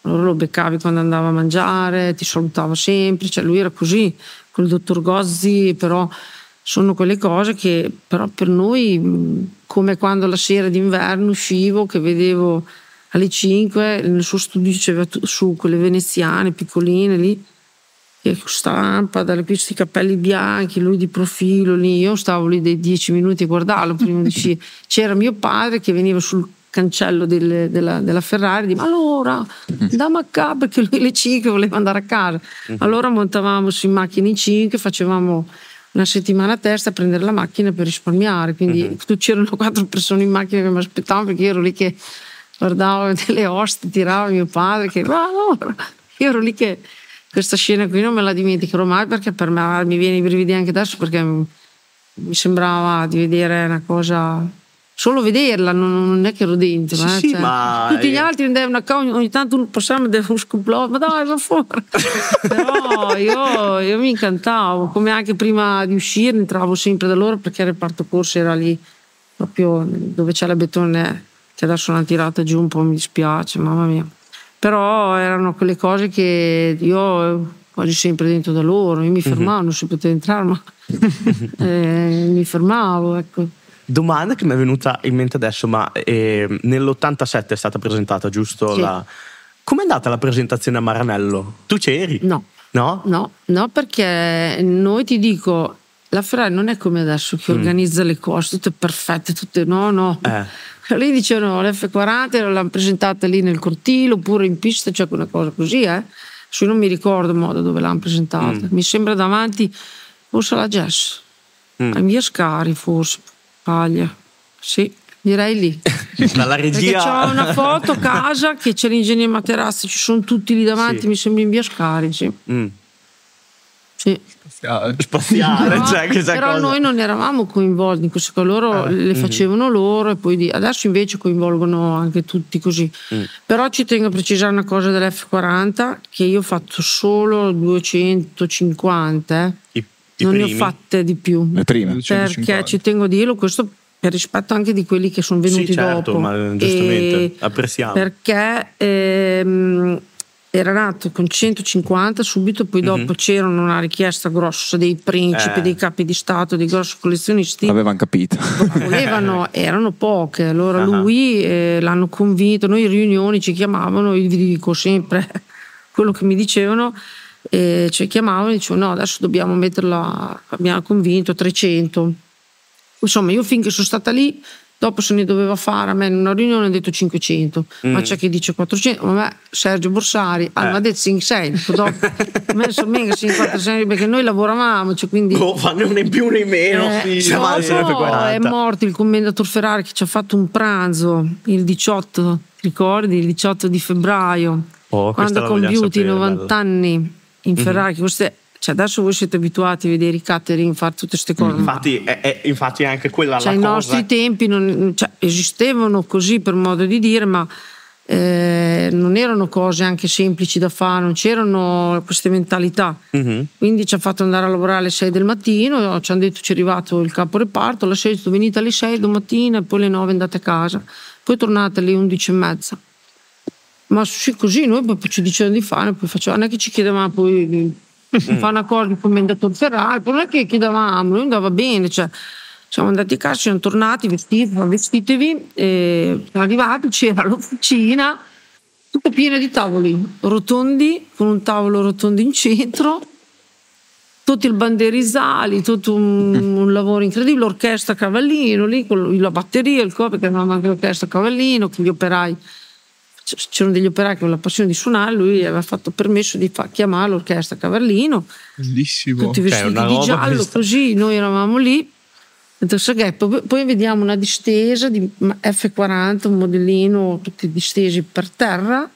allora lo beccavi quando andava a mangiare, ti salutava sempre, cioè lui era così, col dottor Gozzi, però sono quelle cose che però per noi, come quando la sera d'inverno uscivo, che vedevo alle 5 nel suo studio c'era tu- su quelle veneziane piccoline lì, che stampa, dalle questi capelli bianchi, lui di profilo lì, io stavo lì dei dieci minuti a guardarlo prima di uscire. C'era mio padre che veniva sul cancello del- della, della Ferrari, di, ma allora andiamo a casa perché lui alle 5 voleva andare a casa. Allora montavamo su in macchina in 5, facevamo una settimana a testa a prendere la macchina per risparmiare. Quindi tu c'erano quattro persone in macchina che mi aspettavano perché io ero lì che guardavo delle oste, tirava mio padre che ma allora io ero lì che questa scena qui non me la dimenticherò mai perché per me mi viene i brividi anche adesso perché mi sembrava di vedere una cosa Solo vederla, non, non è che ero dentro. Sì, eh, sì, cioè, ma- Tutti gli altri andavano a casa, ogni tanto uno passava e dava un scuplò, ma dai, va fuori. Però io, io mi incantavo, come anche prima di uscire entravo sempre da loro perché il reparto corso era lì, proprio dove c'è la betone, che adesso l'hanno tirata giù un po', mi dispiace, mamma mia. Però erano quelle cose che io quasi sempre dentro da loro, io mi fermavo, non si poteva entrare, ma eh, mi fermavo, ecco. Domanda che mi è venuta in mente adesso, ma eh, nell'87 è stata presentata, giusto? Sì. La... Com'è andata la presentazione a Maranello? Tu c'eri? No. No? No, no, perché noi ti dico, la Ferrari non è come adesso che organizza le cose tutte perfette, tutte no, no. Eh. Lì dicevano l'F40 l'hanno presentata lì nel cortile oppure in pista, c'è una cosa così, eh. Adesso io non mi ricordo il modo dove l'hanno presentata. Mi sembra davanti, forse alla Jess, Mm. a via Scari forse, Paglia. Sì, direi lì. Dalla Perché regia. c'ho una foto a casa che c'è l'ingegnere Materazzi, ci sono tutti lì davanti, Sì. mi sembra in via Scari, sì. Mm. sì. Spaziale, Però, cioè questa però cosa. noi non eravamo coinvolti in queste cose, loro le facevano loro e poi di- adesso invece coinvolgono anche tutti così. Però ci tengo a precisare una cosa dell'F40 che io ho fatto solo 250, eh. I, i non ne ho primi. fatte di più. Le prime. Perché ci tengo a dirlo questo per rispetto anche di quelli che sono venuti Sì, certo, dopo. ma giustamente, E apprezziamo. Perché ehm, era nato con 150 subito, poi dopo c'era una richiesta grossa dei principi, Mhm. Eh. dei capi di Stato, dei grossi collezionisti. Avevano capito. Volevano, erano poche, allora Ah. lui eh, l'hanno convinto, noi in riunioni ci chiamavano, io vi dico sempre quello che mi dicevano, eh, ci chiamavano e dicevano no adesso dobbiamo metterla, abbiamo convinto 300. Insomma io finché sono stata lì, dopo se ne doveva fare, a me in una riunione hanno detto 500, ma c'è chi dice 400, ma me Sergio Borsari, ah, mi ha detto 5-6, dico, dopo, a me sono mega 56 perché noi lavoravamo, cioè, quindi... Oh, fanno né più né meno. Eh, dopo è 40. morto il commendator Ferrari che ci ha fatto un pranzo il 18, ti ricordi? Il 18 di febbraio, Oh, quando ha compiuto i sapere, 90 bella. anni in Ferrari. che queste- cioè adesso voi siete abituati a vedere i catering fare tutte queste cose. ma- Infatti, è, è- infatti è anche quella cioè, la cosa. nostri tempi non- cioè, esistevano così per modo di dire, ma eh, non erano cose anche semplici da fare, non c'erano queste mentalità. Mhm. Quindi ci ha fatto andare a lavorare alle 6 del mattino, ci hanno detto ci è arrivato il capo reparto, alle 6 venite alle 6 domattina e poi alle 9 andate a casa, poi tornate alle 11 e mezza. Ma sì, così noi poi ci dicevano di fare, poi facevamo, non è che ci chiedevamo poi di fare una cosa di commendatore Ferrari, poi non è che chiedevamo, noi andava bene, cioè siamo andati a casa, siamo tornati vestiti, vestitevi, e siamo arrivati, c'era l'officina, tutta piena di tavoli rotondi, con un tavolo rotondo in centro, tutti il banderizzali, tutto un, un lavoro incredibile, l'orchestra Cavallino lì, con la batteria, il coro, perché avevamo anche l'orchestra Cavallino, con gli operai. C'erano degli operai che avevano la passione di suonare, lui aveva fatto permesso di fa- chiamare l'orchestra Cavallino, Bellissimo. tutti vestiti una di giallo, questa. così noi eravamo lì. Poi vediamo una distesa di F40, un modellino, tutti distesi per terra.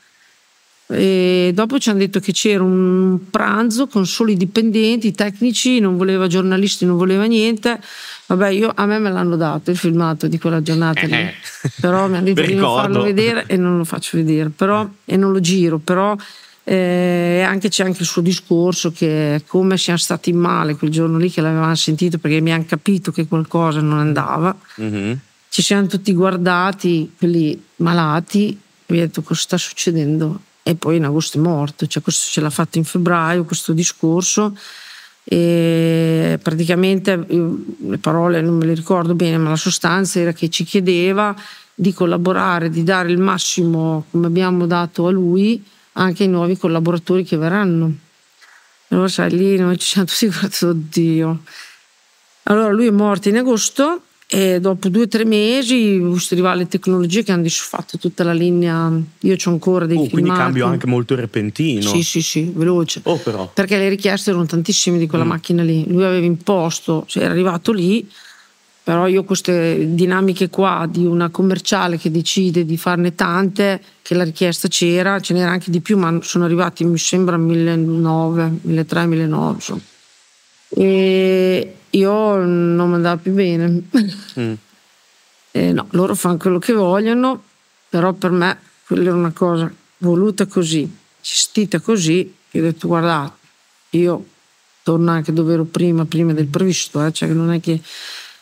E dopo ci hanno detto che c'era un pranzo con solo i dipendenti, i tecnici, non voleva giornalisti, non voleva niente. Vabbè, io, a me me l'hanno dato il filmato di quella giornata lì, Eh. però mi hanno detto Mi di non farlo vedere e non lo faccio vedere, però, e non lo giro, però eh, anche, c'è anche il suo discorso che come siamo stati male quel giorno lì che l'avevamo sentito perché mi hanno capito che qualcosa non andava Mhm. ci siamo tutti guardati, quelli malati, e abbiamo detto cosa sta succedendo. E poi in agosto è morto, cioè questo ce l'ha fatto in febbraio, questo discorso. E praticamente le parole non me le ricordo bene, ma la sostanza era che ci chiedeva di collaborare, di dare il massimo come abbiamo dato a lui anche ai nuovi collaboratori che verranno. Allora sai, lì noi ci siamo tutti guardati, oddio. Allora lui è morto in agosto e dopo due o tre mesi queste rivali tecnologie che hanno disfatto tutta la linea. Io c'ho ancora dei Oh, quindi filmati. cambio anche molto repentino. Sì, sì, sì, veloce. Oh, però. Perché le richieste erano tantissime di quella Mm. macchina lì. Lui aveva imposto, cioè era arrivato lì, però io queste dinamiche qua di una commerciale che decide di farne tante, che la richiesta c'era, ce n'era anche di più, ma sono arrivati, mi sembra, 1900, 1300, 1900. E io non mi andava più bene. Mm. No, loro fanno quello che vogliono, però per me quella è una cosa voluta così, gestita così, che ho detto guardate, io torno anche dove ero prima, prima del previsto, eh, cioè non è che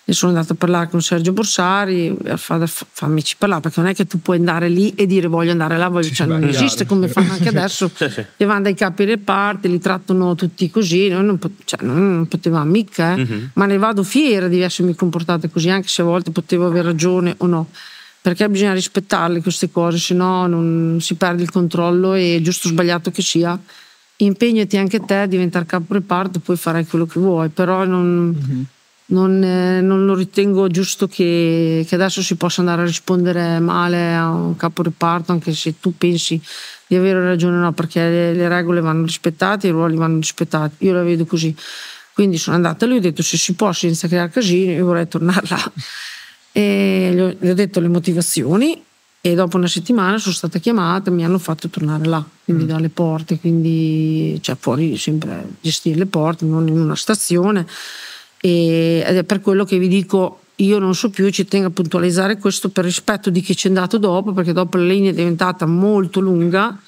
e sono andata a parlare con Sergio Borsari a fa, fammici parlare perché non è che tu puoi andare lì e dire voglio andare là voglio, cioè, non esiste come fanno anche adesso sì, sì. e vanno dai capi reparti li trattano tutti così noi non, cioè, non potevamo mica eh. uh-huh. ma ne vado fiera di essermi comportata così anche se a volte potevo aver ragione o no perché bisogna rispettarle queste cose se no non si perde il controllo e giusto o sbagliato che sia impegnati anche te a diventare capo reparto poi farai quello che vuoi però non uh-huh non, eh, non, lo ritengo giusto che, che, adesso si possa andare a rispondere male a un capo reparto, anche se tu pensi di avere ragione o no, perché le, le, regole vanno rispettate, i ruoli vanno rispettati. Io la vedo così. Quindi sono andata lì, ho detto se si può senza creare casini, io vorrei tornare là. E gli ho, gli ho detto le motivazioni e dopo una settimana sono stata chiamata e mi hanno fatto tornare là, quindi mm. dalle porte, quindi cioè fuori sempre gestire le porte, non in una stazione ed è per quello che vi dico io non so più, ci tengo a puntualizzare questo per rispetto di chi ci è andato dopo, perché dopo la linea è diventata molto lunga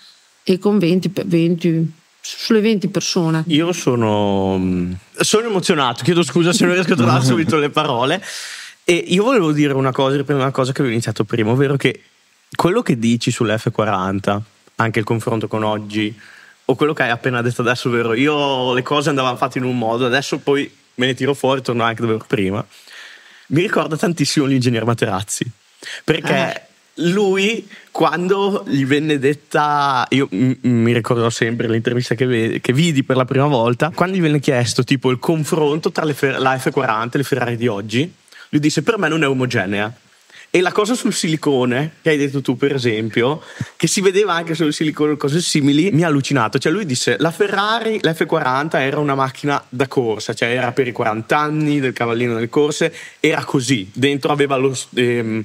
e con 20, 20 sulle 20 persone. Io sono, sono emozionato, chiedo scusa se non riesco a trovare subito le parole. E io volevo dire una cosa, riprendere una cosa che avevo iniziato prima, ovvero che quello che dici sull'F40, anche il confronto con oggi, o quello che hai appena detto adesso, ovvero io le cose andavano fatte in un modo, adesso poi me ne tiro fuori, torno anche dove ero prima. Mi ricorda tantissimo l'ingegnere Materazzi, perché ah. lui quando gli venne detta, io m- mi ricordo sempre l'intervista che, ve- che, vidi per la prima volta, quando gli venne chiesto tipo il confronto tra fer- la F40 e le Ferrari di oggi, lui disse per me non è omogenea e la cosa sul silicone, che hai detto tu per esempio, che si vedeva anche sul silicone cose simili, mi ha allucinato. Cioè lui disse, la Ferrari, l'F40 era una macchina da corsa, cioè era per i 40 anni del cavallino delle corse, era così, dentro aveva lo... Ehm,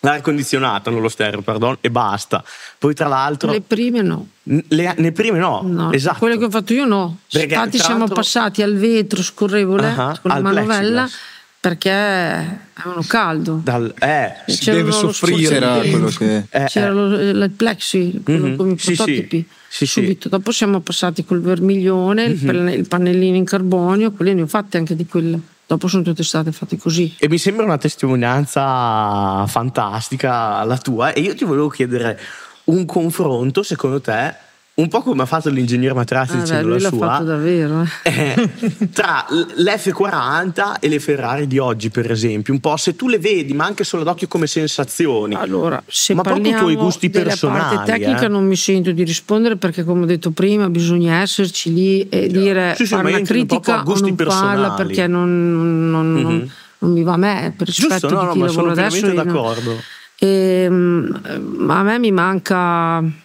l'aria condizionata, non lo stereo, pardon, e basta. Poi tra l'altro... Le prime no. Le, le prime no, no, esatto. Quelle che ho fatto io no. Perché, Infatti siamo passati al vetro scorrevole uh-huh, con la manovella. Plexiglass perché avevano caldo. Dal, eh, si deve soffrire. C'era quello che... Eh, c'era eh. il plexi, quello mm-hmm. come i prototipi. Sì, sì, subito. Sì. Dopo siamo passati col vermiglione, mm-hmm. il pannellino in carbonio, quelli ne ho fatti anche di quelle. Dopo sono tutte state fatte così. E mi sembra una testimonianza fantastica la tua. E io ti volevo chiedere un confronto, secondo te, un po' come ha fatto l'ingegnere Matrazzi ah, dicendo beh, la sua, fatto davvero. Eh. eh, tra l'F40 e le Ferrari di oggi, per esempio, un po' se tu le vedi, ma anche solo d'occhio come sensazioni. Allora, se ma proprio i tuoi gusti personali. La parte tecnica eh? non mi sento di rispondere perché, come ho detto prima, bisogna esserci lì e dire sì, sì, fare una critica o non farla perché non, non, mm-hmm. non, non, mi va a me per rispetto Giusto, no, no, lavora adesso. d'accordo. E, ehm, a me mi manca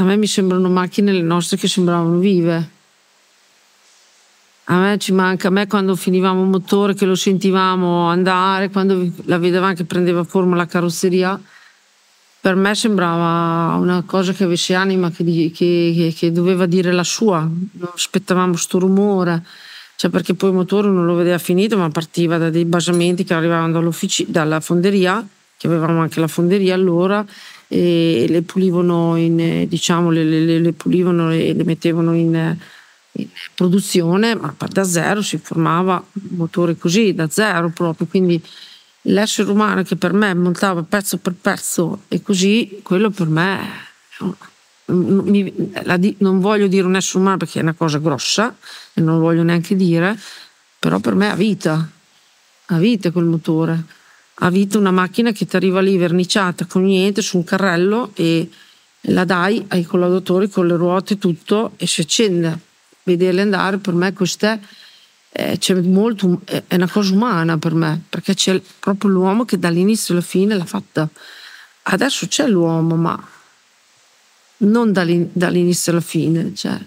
a me mi sembrano macchine le nostre che sembravano vive. A me ci manca, a me quando finivamo un motore che lo sentivamo andare, quando la vedevamo che prendeva forma la carrozzeria, per me sembrava una cosa che avesse anima, che, che, che doveva dire la sua. Non aspettavamo sto rumore, cioè perché poi il motore non lo vedeva finito, ma partiva da dei basamenti che arrivavano dalla fonderia, che avevamo anche la fonderia allora, e le pulivano, in, diciamo, le, le, le pulivano e le mettevano in, in, produzione, ma da zero si formava un motore così, da zero proprio. Quindi l'essere umano che per me montava pezzo per pezzo e così, quello per me non voglio dire un essere umano perché è una cosa grossa e non lo voglio neanche dire, però per me ha vita, ha vita quel motore ha vita una macchina che ti arriva lì verniciata con niente su un carrello e la dai ai collaudatori con le ruote e tutto e si accende. Vederle andare per me questa è, è, molto, è una cosa umana per me perché c'è proprio l'uomo che dall'inizio alla fine l'ha fatta. Adesso c'è l'uomo ma non dall'inizio alla fine. Cioè,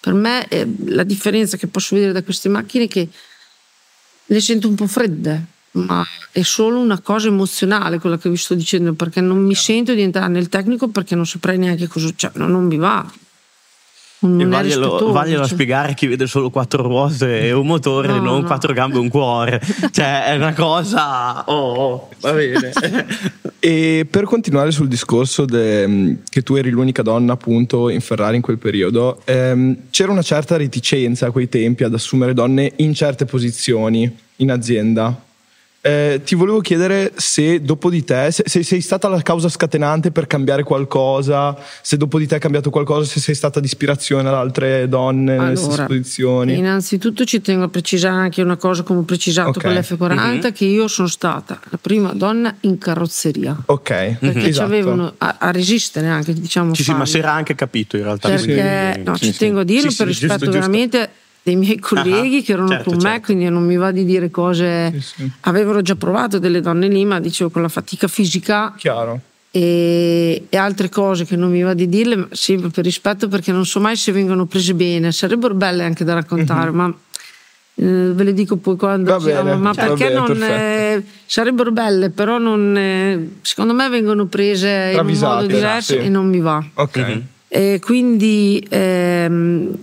per me la differenza che posso vedere da queste macchine è che le sento un po' fredde ma è solo una cosa emozionale quella che vi sto dicendo perché non mi sento di entrare nel tecnico perché non saprei neanche cosa cioè, non, non mi va non E è vaglielo, vaglielo a cioè. spiegare a chi vede solo quattro ruote e un motore, No, non no. quattro gambe e un cuore. cioè, è una cosa. Oh, oh, va bene. E per continuare sul discorso de- che tu eri l'unica donna appunto in Ferrari in quel periodo, ehm, c'era una certa reticenza a quei tempi ad assumere donne in certe posizioni in azienda. Eh, ti volevo chiedere se dopo di te, se, se sei stata la causa scatenante per cambiare qualcosa, se dopo di te è cambiato qualcosa, se sei stata di ispirazione ad altre donne nelle stesse Allora, posizioni. Innanzitutto ci tengo a precisare anche una cosa come ho precisato Ok. con l'F40 che io sono stata la prima donna in carrozzeria Ok, perché ci esatto. avevano a, a resistere anche diciamo Sì, sì, ma si era anche capito in realtà. perché quindi- no, sì, ci sì. tengo a dirlo Sì, per sì, giusto, rispetto giusto. Dei miei colleghi Ah, che erano certo, con me certo. quindi non mi va di dire cose Sì, sì. avevano già provato delle donne lì ma dicevo con la fatica fisica Chiaro. e, e altre cose che non mi va di dirle, sempre per rispetto perché non so mai se vengono prese bene, sarebbero belle anche da raccontare, ma eh, ve le dico poi quando. Va siamo, bene, ma perché bene, non eh, sarebbero belle, però non, eh, secondo me vengono prese in un Travisate, modo diverso sì. e non mi va. Ok. Mhm. E quindi ehm,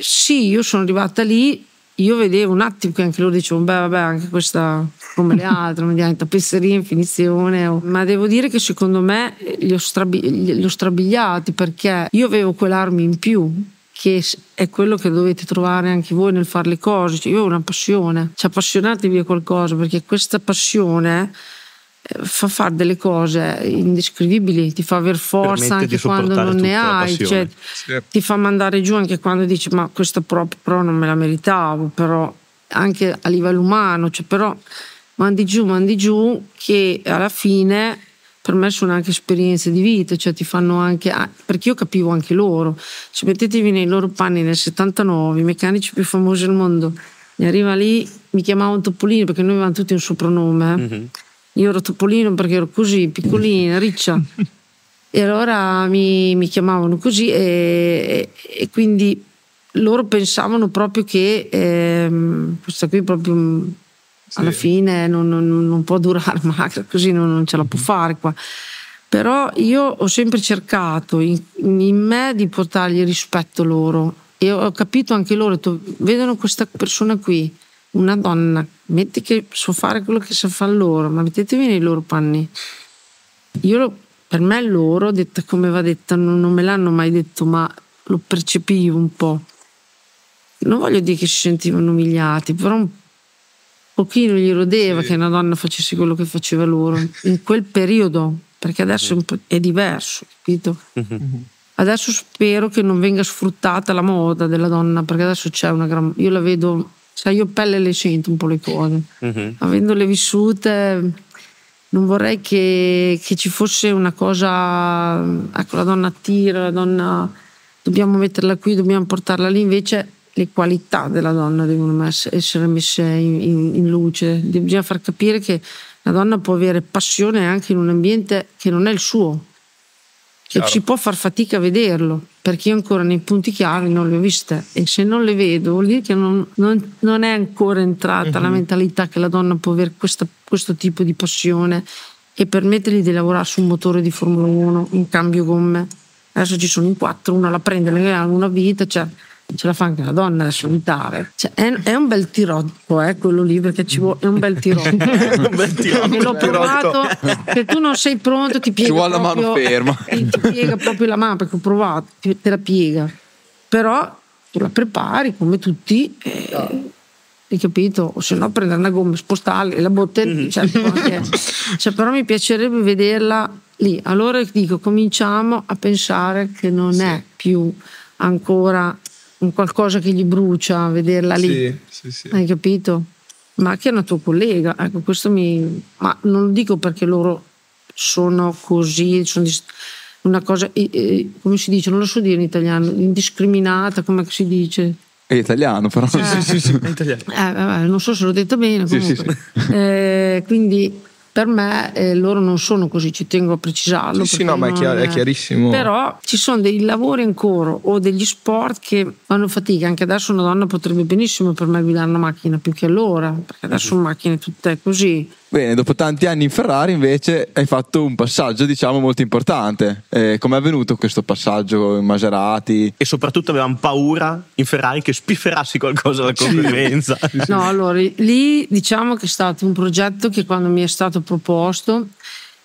sì, io sono arrivata lì, io vedevo un attimo che anche loro dicevano, beh vabbè, anche questa come le altre, non diventa tappezzeria in finizione, o- ma devo dire che secondo me li ho, strabi- li ho strabiliati perché io avevo quell'arma in più che è quello che dovete trovare anche voi nel fare le cose. Cioè, io ho una passione, cioè appassionatevi a qualcosa perché questa passione fa fare delle cose indescrivibili, ti fa aver forza Permette anche quando non ne hai, cioè, ti fa mandare giù anche quando dici ma questa proprio però non me la meritavo, però anche a livello umano, cioè, però mandi giù, mandi giù che alla fine per me sono anche esperienze di vita, cioè ti fanno anche, perché io capivo anche loro, cioè, mettetevi nei loro panni nel 79, i meccanici più famosi al mondo, mi arriva lì, mi chiamavano Topolino perché noi avevamo tutti un soprannome, eh. Io ero Topolino perché ero così, piccolina, riccia. E allora mi, mi chiamavano così e, e quindi loro pensavano proprio che ehm, questa qui proprio mm, alla fine non, non- non può durare, ma così non, non ce la può fare qua. Però io ho sempre cercato in, in me di portargli rispetto loro e ho capito anche loro, detto, vedono questa persona qui, una donna, metti che so fare quello che sa fare loro, ma mettetevi nei loro panni. Io per me loro, detta come va detta, non, non me l'hanno mai detto, ma lo percepivo un po'. Non voglio dire che si sentivano umiliati, però un pochino gli rodeva che una donna facesse quello che faceva loro in quel periodo, perché adesso è, diverso, capito? Adesso spero che non venga sfruttata la moda della donna, perché adesso c'è una gran... Io la vedo, sai, io pelle le sento un po' le cose. Mhm. Avendole vissute, non vorrei che, che ci fosse una cosa, ecco, la donna tira, la donna dobbiamo metterla qui, dobbiamo portarla lì, invece le qualità della donna devono essere messe in, in- in luce, bisogna far capire che la donna può avere passione anche in un ambiente che non è il suo, che Chiaro. si può far fatica a vederlo, perché io ancora nei punti chiari non le ho viste e se non le vedo vuol dire che non, non- non è ancora entrata la mentalità che la donna può avere questa- questo tipo di passione e permettergli di lavorare su un motore di Formula 1 in cambio gomme. Adesso ci sono in quattro, una la prende, una vita, cioè, ce la fa anche la donna adesso evitare. Cioè, è, è un bel tirotto, eh, quello lì, perché ci vuole, è un bel tirotto. un bel tirotto. Perché l'ho provato, se tu non sei pronto ti piega Ci vuole la mano proprio- ferma. Ti, ti piega proprio la mano, perché ho provato, ti- te la piega. Però tu la prepari come tutti, eh, hai capito? O se no prendere una gomma, spostarla e la botte. Cioè, può anche- cioè, però mi piacerebbe vederla lì. Allora dico, cominciamo a pensare che non è più ancora qualcosa che gli brucia vederla lì. Sì, sì, sì. Hai capito? Ma che è una tua collega, ecco, questo mi. Ma non lo dico perché loro sono così, sono una cosa, eh, eh, come si dice, non lo so dire in italiano, indiscriminata, come si dice? È italiano, però. Sì, sì, sì. È italiano. Eh, vabbè, non so se l'ho detto bene, Sì, sì, comunque. Eh, quindi per me eh, loro non sono così, ci tengo a precisarlo. Sì, sì, no, ma è chiar- è chiarissimo. Però ci sono dei lavori ancora o degli sport che fanno fatica. Anche adesso una donna potrebbe benissimo per me guidare una macchina più che allora, perché adesso macchine tutte così. Bene, dopo tanti anni in Ferrari invece hai fatto un passaggio diciamo molto importante. Eh, Come è avvenuto questo passaggio in Maserati? E soprattutto avevamo paura in Ferrari che spifferassi qualcosa alla concorrenza. No, allora lì diciamo che è stato un progetto che quando mi è stato proposto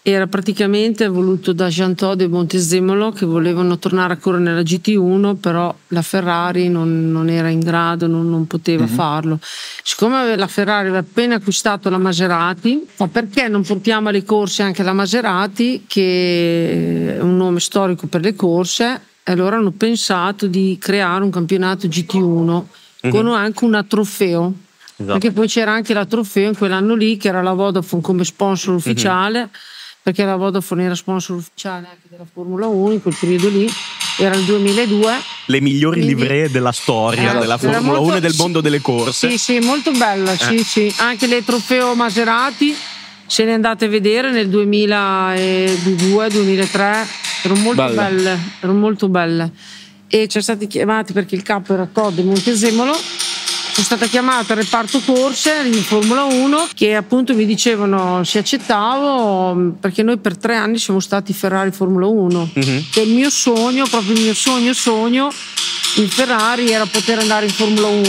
era praticamente voluto da Jean Todt e Montezemolo che volevano tornare a correre nella GT1, però la Ferrari non, non era in grado, non, non poteva farlo. Siccome la Ferrari aveva appena acquistato la Maserati, ma perché non portiamo alle corse anche la Maserati, che è un nome storico per le corse, e allora hanno pensato di creare un campionato GT1 con anche una trofeo. Esatto. Perché poi c'era anche la trofeo in quell'anno lì che era la Vodafone come sponsor ufficiale, perché la Vodafone era sponsor ufficiale anche della Formula 1 in quel periodo lì, era il 2002. Le migliori Quindi- livree della storia Eh, della Formula molto- 1 e del sì, mondo delle corse. Sì, sì, molto bella, sì, Eh. sì. Anche le trofeo Maserati, se ne andate a vedere nel 2002-2003, erano molto Belle. belle, erano molto belle. E ci siamo stati chiamati perché il capo era Todd di Montesemolo. Sono stata chiamata al reparto corse in Formula 1 che appunto mi dicevano se accettavo perché noi per tre anni siamo stati Ferrari Formula 1 Mhm. che il mio sogno, proprio il mio sogno sogno in Ferrari era poter andare in Formula 1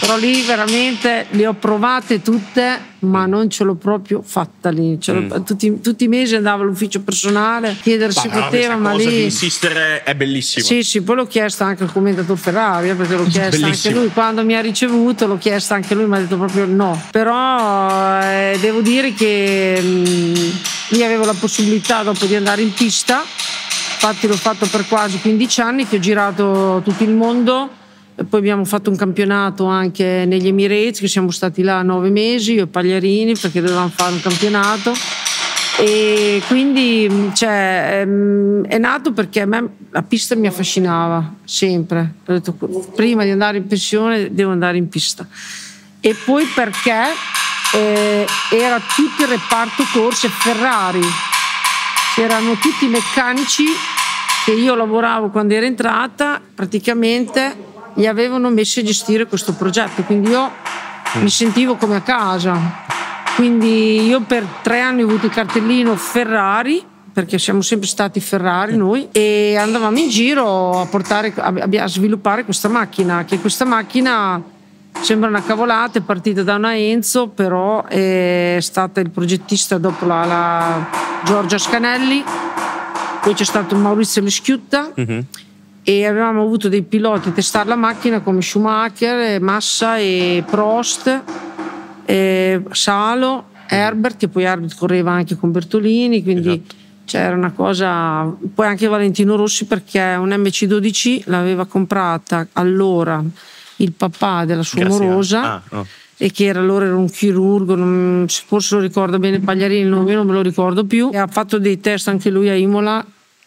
però lì veramente le ho provate tutte ma non ce l'ho proprio fatta lì Ce l'ho- tutti, tutti i mesi andavo all'ufficio personale a chiedere se poteva ma cosa di lì insistere è bellissima. sì, sì, poi l'ho chiesto anche al commentatore Ferrari, eh, perché l'ho chiesto anche Bellissimo. lui quando mi ha ricevuto, l'ho chiesto anche lui, mi ha detto proprio no. Però eh, devo dire che mh, lì avevo la possibilità dopo di andare in pista, infatti l'ho fatto per quasi 15 anni, che ho girato tutto il mondo. Poi abbiamo fatto un campionato anche negli Emirates, che siamo stati là nove mesi, io e Pagliarini, perché dovevamo fare un campionato. E quindi cioè, ehm, è nato perché a me la pista mi affascinava sempre. Ho detto prima di andare in pensione devo andare in pista. E poi perché eh, era tutto il reparto corse Ferrari c'erano tutti i meccanici che io lavoravo quando ero entrata praticamente li avevano messi a gestire questo progetto. Quindi io mi sentivo come a casa. Quindi io per tre anni ho avuto il cartellino Ferrari perché siamo sempre stati Ferrari noi e andavamo in giro a portare a sviluppare questa macchina che questa macchina sembra una cavolata è partita da una Enzo però è stata il progettista dopo la, la Giorgia Scanelli poi c'è stato Maurizio Leschiutta Mhm. e avevamo avuto dei piloti a testare la macchina come Schumacher, e Massa e Prost, e Salo, Herbert, che poi Herbert correva anche con Bertolini, quindi Esatto. c'era una cosa. Poi anche Valentino Rossi perché un MC12 l'aveva comprata allora il papà della sua Grazie. morosa. Ah, oh. E che era, allora era un chirurgo, non- forse lo ricorda bene Pagliarini, il nome io non me lo ricordo più. E ha fatto dei test anche lui a Imola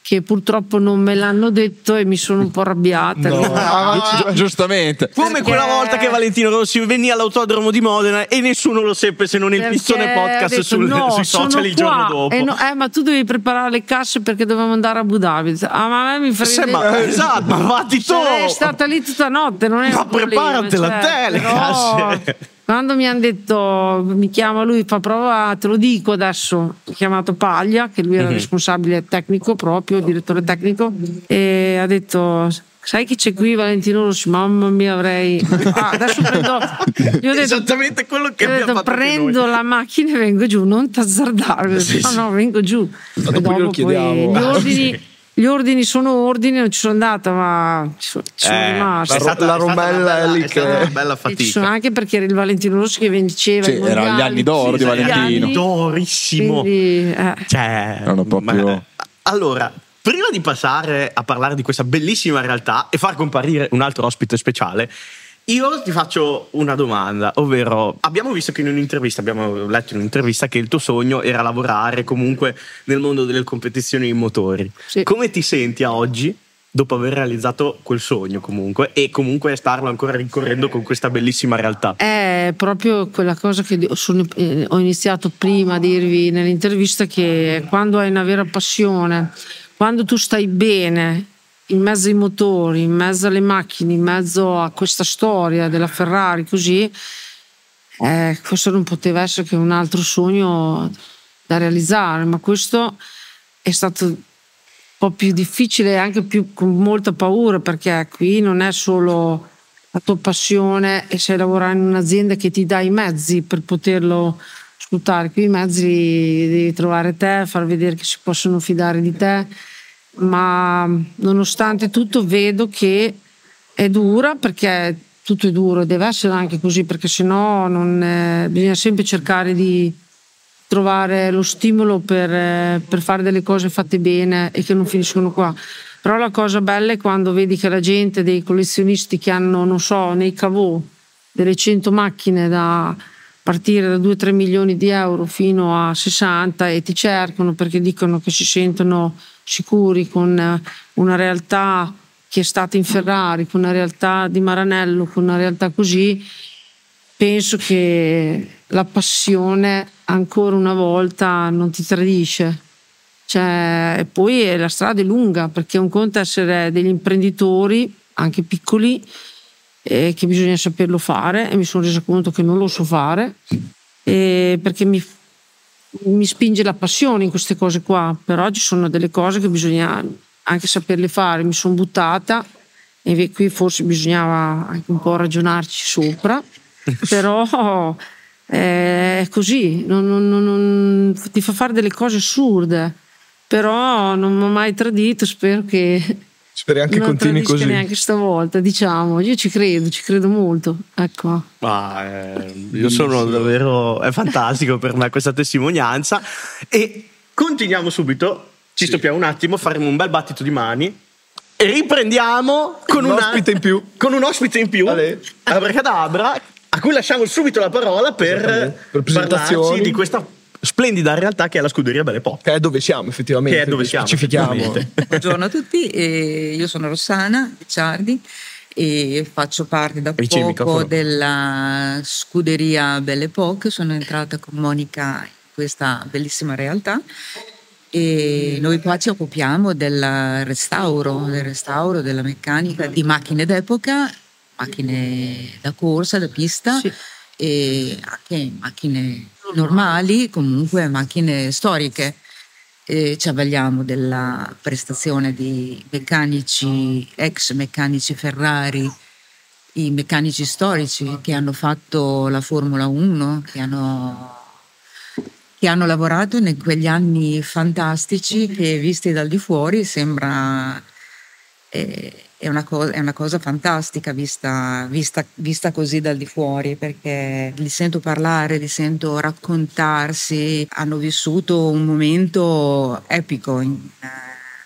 che purtroppo non me l'hanno detto e mi sono un po' arrabbiata. Gi- giustamente. Come Perché- quella volta che Valentino Rossi venne all'autodromo di Modena e nessuno lo seppe se non il ha podcast detto, sul- "No, sui social il qua." giorno dopo. Eh, no, eh, ma tu devi preparare le casse perché dovevamo andare a Abu Dhabi. Ah, ma a me mi frega. Sì, ma- esatto, ma vatti tu! Sarei stata lì tutta notte, non è Ma un problema, preparatela cioè, te, le però, casse. Quando mi hanno detto, mi chiama lui, fa prova, te lo dico adesso, ho chiamato Paglia, che lui era Mhm. responsabile tecnico proprio, direttore tecnico, e ha detto, sai chi c'è qui Valentino Rossi? Mamma mia avrei... Ah, adesso prendo... Io ho detto, Esattamente quello che ho detto, fatto prendo la macchina e vengo giù, non t'azzardare. Sì, no, no, vengo giù. dopo dopo poi gli ordini, gli ordini sono ordini, non ci sono andata, ma ci sono, ci sono Eh, rimasta. è stata- La è stata una Romella è lì è stata che- una bella ci fatica. sono anche perché era il Valentino Rossi che vinceva Sì, erano gli anni d'oro di Sì, Valentino. anni. Dorissimo. Quindi, eh, Cioè, Erano proprio- ma- Allora, prima di passare a parlare di questa bellissima realtà e far comparire un altro ospite speciale, io ti faccio una domanda, ovvero abbiamo visto che in un'intervista, abbiamo letto in un'intervista che il tuo sogno era lavorare comunque nel mondo delle competizioni in motori. Sì. Come ti senti a oggi? Dopo aver realizzato quel sogno comunque e comunque starlo ancora rincorrendo con questa bellissima realtà. È proprio quella cosa che eh, ho iniziato prima a dirvi nell'intervista che quando hai una vera passione, quando tu stai bene in mezzo ai motori, in mezzo alle macchine, in mezzo a questa storia della Ferrari, così eh, questo non poteva essere che un altro sogno da realizzare, ma questo è stato un po' più difficile e anche più con molta paura perché qui non è solo la tua passione e sei lavorare in un'azienda che ti dà i mezzi per poterlo sfruttare. Qui i mezzi devi trovare te, far vedere che si possono fidare di te, ma nonostante tutto vedo che è dura perché tutto è duro, deve essere anche così perché sennò non, eh, bisogna sempre cercare di trovare lo stimolo per, eh, per, fare delle cose fatte bene e che non finiscono qua. Però la cosa bella è quando vedi che la gente, dei collezionisti che hanno, non so, nei cavò delle 100 macchine da partire da 2-3 milioni di euro fino a 60 e ti cercano perché dicono che si sentono sicuri con eh, una realtà che è stata in Ferrari, con una realtà di Maranello, con una realtà così, penso che la passione ancora una volta non ti tradisce. Cioè, poi la strada è lunga perché un conto è essere degli imprenditori, anche piccoli, eh, che bisogna saperlo fare e mi sono resa conto che non lo so fare eh, perché mi, mi spinge la passione in queste cose qua, però ci sono delle cose che bisogna anche saperle fare, mi sono buttata e qui forse bisognava anche un po' ragionarci sopra, però eh, è così, non, non, non, ti fa fare delle cose assurde, però non mi ha mai tradito, spero che... Speri anche non continui così. neanche stavolta, diciamo, io ci credo, ci credo molto. Ecco. Ah, eh, io sono davvero, è fantastico per me questa testimonianza e continuiamo subito ci sì. stoppiamo un attimo, faremo un bel battito di mani e riprendiamo con un, un ospite in più. Con un ospite in più, Abracadabra, a cui lasciamo subito la parola per, per parlarci di questa splendida realtà che è la scuderia Belle Pop. Che è dove siamo effettivamente. Che è dove siamo. Specifichiamo. Buongiorno a tutti, io sono Rossana Ricciardi e faccio parte da poco della scuderia Belle Epoque. Sono entrata con Monica in questa bellissima realtà e noi qua ci occupiamo del restauro, del restauro della meccanica di macchine d'epoca, macchine da corsa, da pista sì. e anche macchine normali, comunque macchine storiche. E ci avvaliamo della prestazione di meccanici, ex meccanici Ferrari, i meccanici storici che hanno fatto la Formula 1, che hanno che hanno lavorato in quegli anni fantastici che visti dal di fuori sembra eh, è, una cosa, è una cosa fantastica vista, vista, vista, così dal di fuori perché li sento parlare, li sento raccontarsi, hanno vissuto un momento epico in,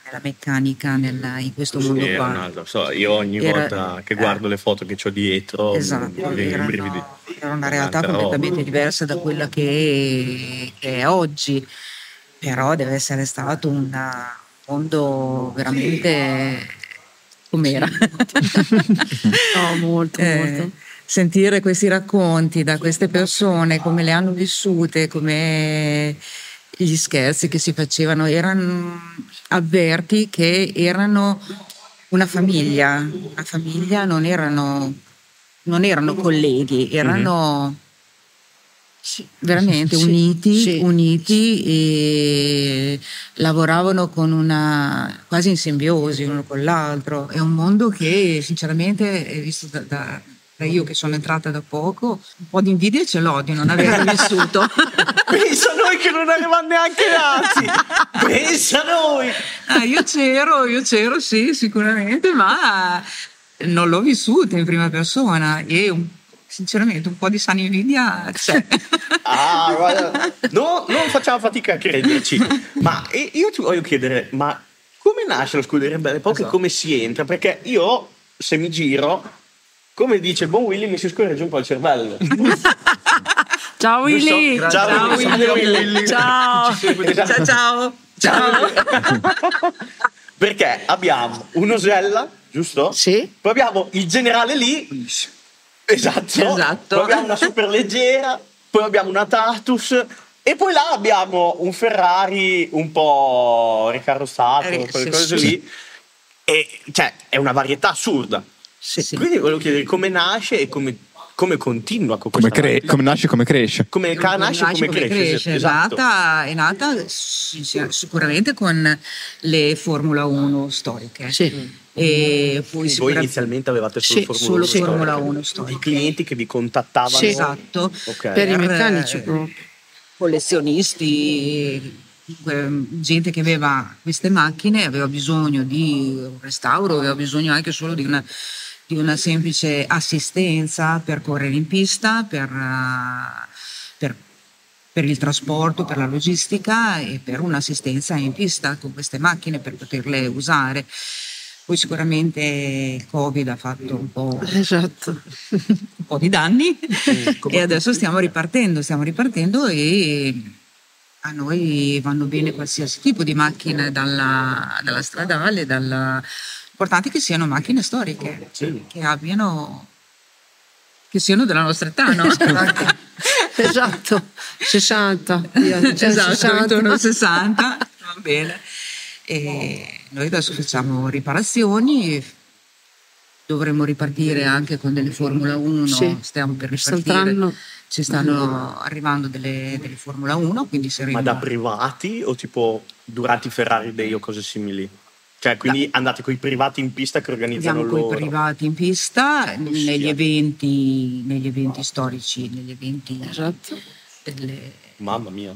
nella meccanica, nella, in questo sì, mondo qua. So, io ogni era, volta che guardo eh, le foto che ho dietro esatto, mi, mi, mi, era una realtà completamente diversa da quella che che è, oggi, però deve essere stato un mondo veramente com'era. no, molto, eh, molto. Sentire questi racconti da queste persone, come le hanno vissute, come gli scherzi che si facevano, erano avverti che erano una famiglia, una famiglia non erano non erano colleghi, erano mm-hmm. Sì, veramente sì, uniti, sì, uniti e lavoravano con una quasi in simbiosi uno con l'altro. È un mondo che sinceramente visto da, da da io che sono entrata da poco, un po' di invidia ce l'ho di non aver vissuto. Pensa noi che non eravamo neanche nati! Pensa noi! Ah, io c'ero, io c'ero, sì, sicuramente, ma non l'ho vissuta in prima persona e un, sinceramente un po' di sana invidia c'è. ah, guarda, no, non facciamo fatica a crederci. Ma io ti voglio chiedere, ma come nasce lo Scuderia Belle Epoche esatto. come si entra? Perché io, se mi giro, come dice il buon Willy, mi si scorreggia un po' il cervello. Ciao Willy! So, ciao, ciao, Willy. Willy. Ciao. ciao! Ciao! Ciao! Perché abbiamo un'osella giusto? Sì. Poi abbiamo il generale lì. Esatto. esatto. Poi abbiamo una super leggera, poi abbiamo una Tartus e poi là abbiamo un Ferrari un po' ricarrozzato, eh, quelle sì, cose sì. lì. E cioè è una varietà assurda. Sì, Quindi volevo chiedere come nasce e come come continua con come, cre- come nasce come cresce come, come nasce come, come cresce, cresce. Esatto. È, nata, è nata sicuramente con le Formula 1 storiche sì. E poi Voi inizialmente avevate solo, sì, Formula, solo 1 Formula 1 storica. I clienti che vi contattavano? Sì. Esatto. Okay. Per, per i meccanici proprio. Collezionisti, gente che aveva queste macchine, aveva bisogno di un restauro, aveva bisogno anche solo di una, di una semplice assistenza per correre in pista, per, per, per, il trasporto, per la logistica e per un'assistenza in pista con queste macchine per poterle usare. Poi sicuramente il Covid ha fatto un po', esatto. un po di danni e adesso stiamo ripartendo, stiamo ripartendo e a noi vanno bene qualsiasi tipo di macchine dalla, dalla stradale, dalla... importante che siano macchine storiche, sì. che abbiano che siano della nostra età, no? esatto, 60. esatto, 60. intorno a 60, va bene. E noi adesso facciamo riparazioni, dovremmo ripartire anche con delle Formula 1, sì. stiamo per ripartire. Ci stanno arrivando delle, delle Formula 1, quindi saremo... Ma da privati o tipo durante i Ferrari Day o cose simili? Cioè, quindi da. andate con i privati in pista che organizzano Andiamo loro? con i privati in pista, negli eventi, negli eventi storici, negli eventi... Esatto. Delle... Mamma mia.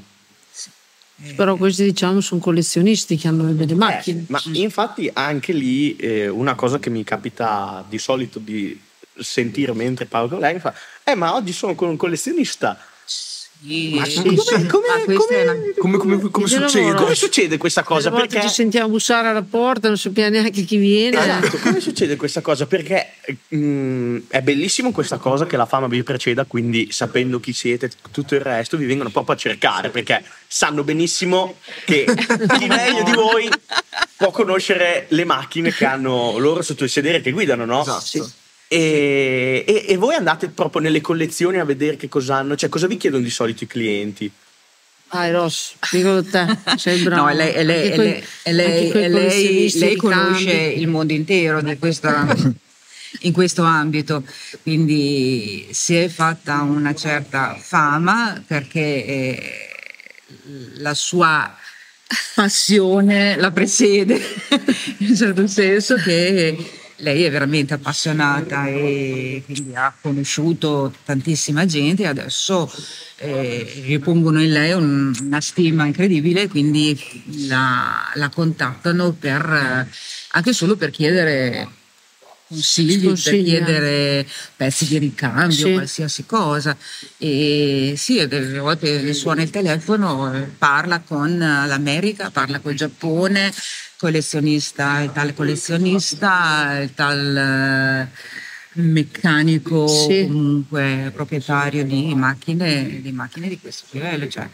Eh, Però questi diciamo sono collezionisti che hanno delle eh, macchine. Eh, ma infatti anche lì eh, una cosa che mi capita di solito di sentire mentre parlo con lei mi fa eh ma oggi sono con un collezionista ma come, sì. come, come, come succede? come succede questa cosa? Perché ci sentiamo bussare alla porta, non sappiamo neanche chi viene. Esatto, come succede questa cosa? Perché mh, è bellissimo questa cosa che la fama vi preceda, quindi sapendo chi siete, tutto il resto, vi vengono proprio a cercare perché sanno benissimo che chi meglio di voi può conoscere le macchine che hanno loro sotto il sedere che guidano, no? Esatto. Sì. E, e, e, voi andate proprio nelle collezioni a vedere che cosa hanno, cioè cosa vi chiedono di solito i clienti? Ah, Ross, dico te, sei bravo. No, lei, lei, quei, lei, lei, lei conosce il mondo intero di questa, in questo ambito, quindi si è fatta una certa fama perché eh, la sua passione la precede, in un certo senso che lei è veramente appassionata e quindi ha conosciuto tantissima gente e adesso eh, ripongono in lei un, una stima incredibile, quindi la, la contattano per, anche solo per chiedere consigli, Consiglia. per chiedere pezzi di ricambio, sì. qualsiasi cosa. E sì, delle volte suona il telefono, parla con l'America, parla col Giappone, collezionista, il tal collezionista, il tal eh, meccanico, sì. comunque proprietario di macchine, di macchine di questo livello. Cioè,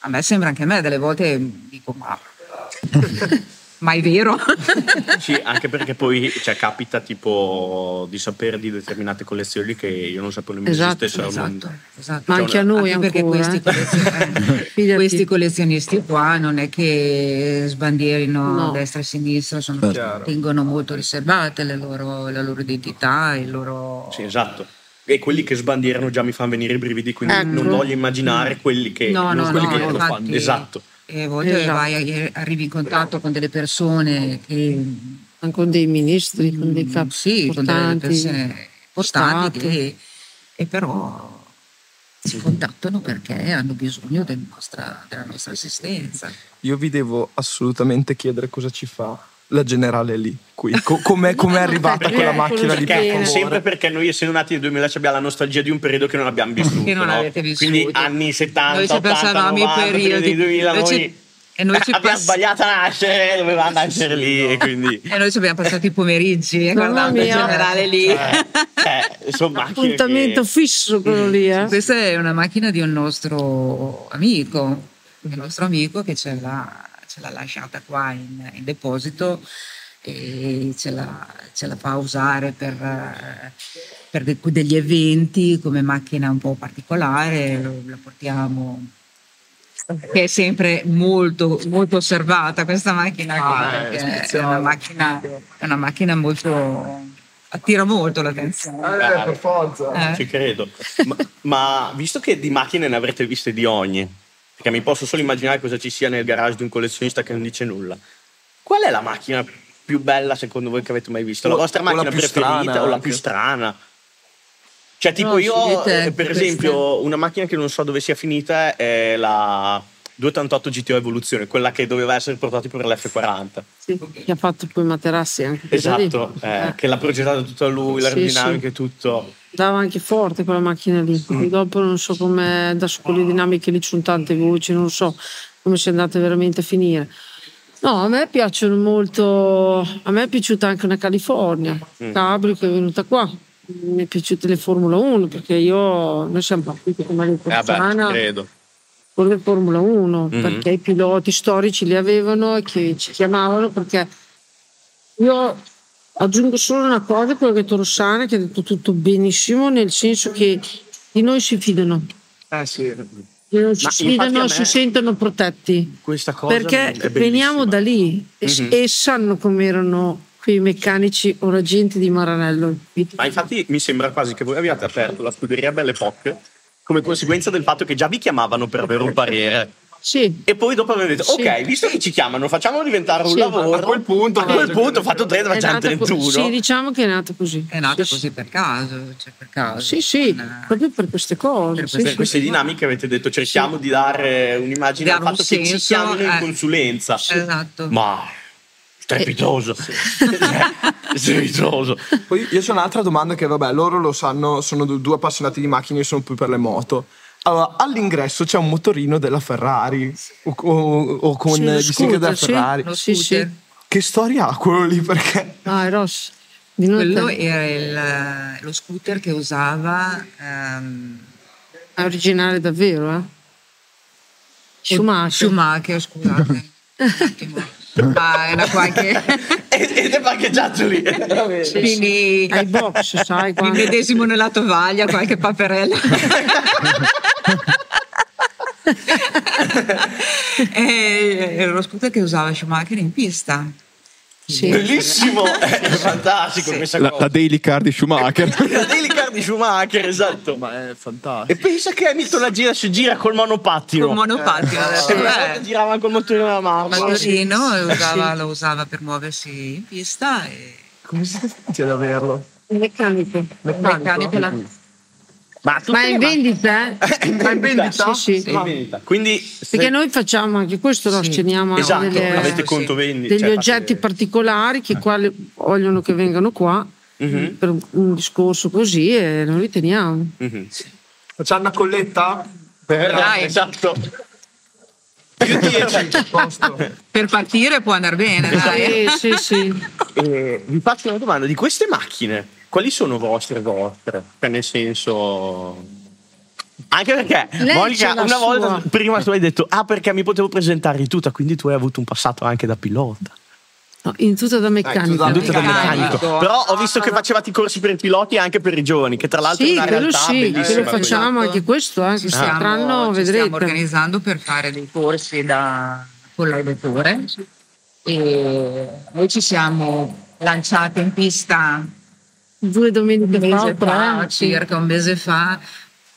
a me sembra anche a me delle volte dico ma ma è vero. sì, anche perché poi cioè, capita tipo di sapere di determinate collezioni che io non sapevo nemmeno esatto, esistessero. Esatto, esatto. Ma anche a noi anche perché questi, eh. collezionisti, questi collezionisti qua non è che sbandierino no. a destra e a sinistra, sono, tengono molto riservate le loro, la loro identità, il loro... Sì, esatto e quelli che sbandierano già mi fanno venire i brividi, quindi ecco. non voglio immaginare quelli che, no, no, quelli no, che non lo fanno. Esatto e a volte esatto. vai, arrivi in contatto con delle persone che... Con dei ministri, con dei capi Sì, con delle persone importanti che, e però si contattano perché hanno bisogno del nostra, della nostra assistenza. Io vi devo assolutamente chiedere cosa ci fa la generale lì qui Co- com'è, com'è arrivata quella macchina di perché, sempre perché noi essendo nati nel 2000 abbiamo la nostalgia di un periodo che non abbiamo vissuto che non no? avete vissuto quindi anni 70 noi ci 80 90 i periodi 2000 noi, noi e noi ci abbiamo pass- sbagliato a nascere, doveva nascere lì e quindi... E noi ci abbiamo passato i pomeriggi guardando il generale lì. Eh, eh, sono Appuntamento che... fisso quello lì. Eh. Questa è una macchina di un nostro amico, il nostro amico che ce l'ha, ce l'ha lasciata qua in, in deposito e ce la, ce la, fa usare per, per degli eventi come macchina un po' particolare, la portiamo che è sempre molto, molto osservata questa macchina, ah, è, è, una macchina è una macchina molto attira molto l'attenzione. Eh, per forza. Eh. Ci credo. Ma, ma, visto che di macchine ne avrete viste di ogni, perché mi posso solo immaginare cosa ci sia nel garage di un collezionista che non dice nulla, qual è la macchina più bella secondo voi che avete mai visto? La vostra macchina la preferita o la più strana? Cioè, tipo, no, io, te, per esempio, queste... una macchina che non so dove sia finita è la 288 GTO Evoluzione, quella che doveva essere prototipo per l'F40. Sì, che ha fatto poi Materassi anche. Esatto, eh, eh. che l'ha progettata tutta lui, l'aerodinamica e tutto. Dava anche forte quella macchina lì. Mm. Dopo non so come, adesso con le dinamiche lì ci sono tante voci, non so come sia andate veramente a finire. No, a me piacciono molto, a me è piaciuta anche una California, mm. Cabrio che è venuta qua. Mi è piaciuta le Formula 1 perché io, noi siamo partiti come le eh beh, credo con le Formula 1 mm-hmm. perché i piloti storici li avevano e che ci chiamavano perché io aggiungo solo una cosa quello che ha detto Rossana che ha detto tutto benissimo nel senso che di noi si fidano eh sì non si fidano, si sentono protetti questa cosa perché veniamo da lì mm-hmm. e, e sanno come erano quei meccanici o agenti di Maranello. Ma infatti mi sembra quasi che voi abbiate aperto la scuderia Belle Epoque come conseguenza del fatto che già vi chiamavano per avere un parere. Sì. E poi dopo avete detto, sì. ok, visto che ci chiamano, facciamolo diventare un sì, lavoro. A quel punto, a quel punto ho fatto 30, facciamo 31. Sì, diciamo che è nato così. È nato sì, così per caso, cioè per caso. Sì, sì, una... proprio per queste cose. Per queste, queste dinamiche avete detto, cerchiamo di dare un'immagine al fatto che ci chiamino eh. in consulenza. Esatto. Ma strepitoso. strepitoso. Poi io c'ho un'altra domanda che, vabbè, loro lo sanno, sono due appassionati di macchine, io sono più per le moto. Allora, all'ingresso c'è un motorino della Ferrari o, o, o con sì, gli sticker della Ferrari. Sì, sì, Che storia ha quello lì? Perché? Ah, è rosso. Quello era il, lo scooter che usava. Um... È originale davvero, eh? Schumacher. Schumacher, scusate. ma è una qualche ed è parcheggiato lì. Quindi ai box sai quando... il medesimo nella tovaglia qualche paperella. Era lo scooter che usava Schumacher in pista sì. Bellissimo, è fantastico sì. questa la, La Daily Car di Schumacher. la Daily Car di Schumacher, esatto. Ma è fantastico. E pensa che Hamilton la gira, si gira col monopattino. Col monopattino, eh, eh. girava col motorino della marma. Il motorino usava, lo usava per muoversi in pista. E... Come siete fatti ad averlo? Meccanico. Meccanico. Meccanico. Ma, ma, è in vendita? Eh? ma in vendita? Sì, sì. in vendita. Quindi, Perché noi facciamo anche questo, lo sì. esatto, delle, avete conto vendi, degli cioè, oggetti fate... particolari che eh. vogliono che vengano qua mm-hmm. per un discorso così e noi li teniamo. Mm-hmm. Facciamo una colletta? Per, Dai. Esatto. Più 10 per partire può andare bene. Dai. Sì, sì, sì. Eh, vi faccio una domanda di queste macchine quali sono vostre vostre? Cioè, nel senso... Anche perché Lei Monica una sua. volta prima tu hai detto ah perché mi potevo presentare in tutta quindi tu hai avuto un passato anche da pilota No, in tutto da meccanico. in tutto da meccanico. Però ho visto che facevate i corsi per i piloti anche per i giovani, che tra l'altro sì, è una realtà sì, bellissima. Sì, lo facciamo anche questo, eh, quest'anno vedrete. Stiamo organizzando per fare dei corsi da collaudatore e noi ci siamo lanciati in pista due domeniche un mese fa, circa un mese fa.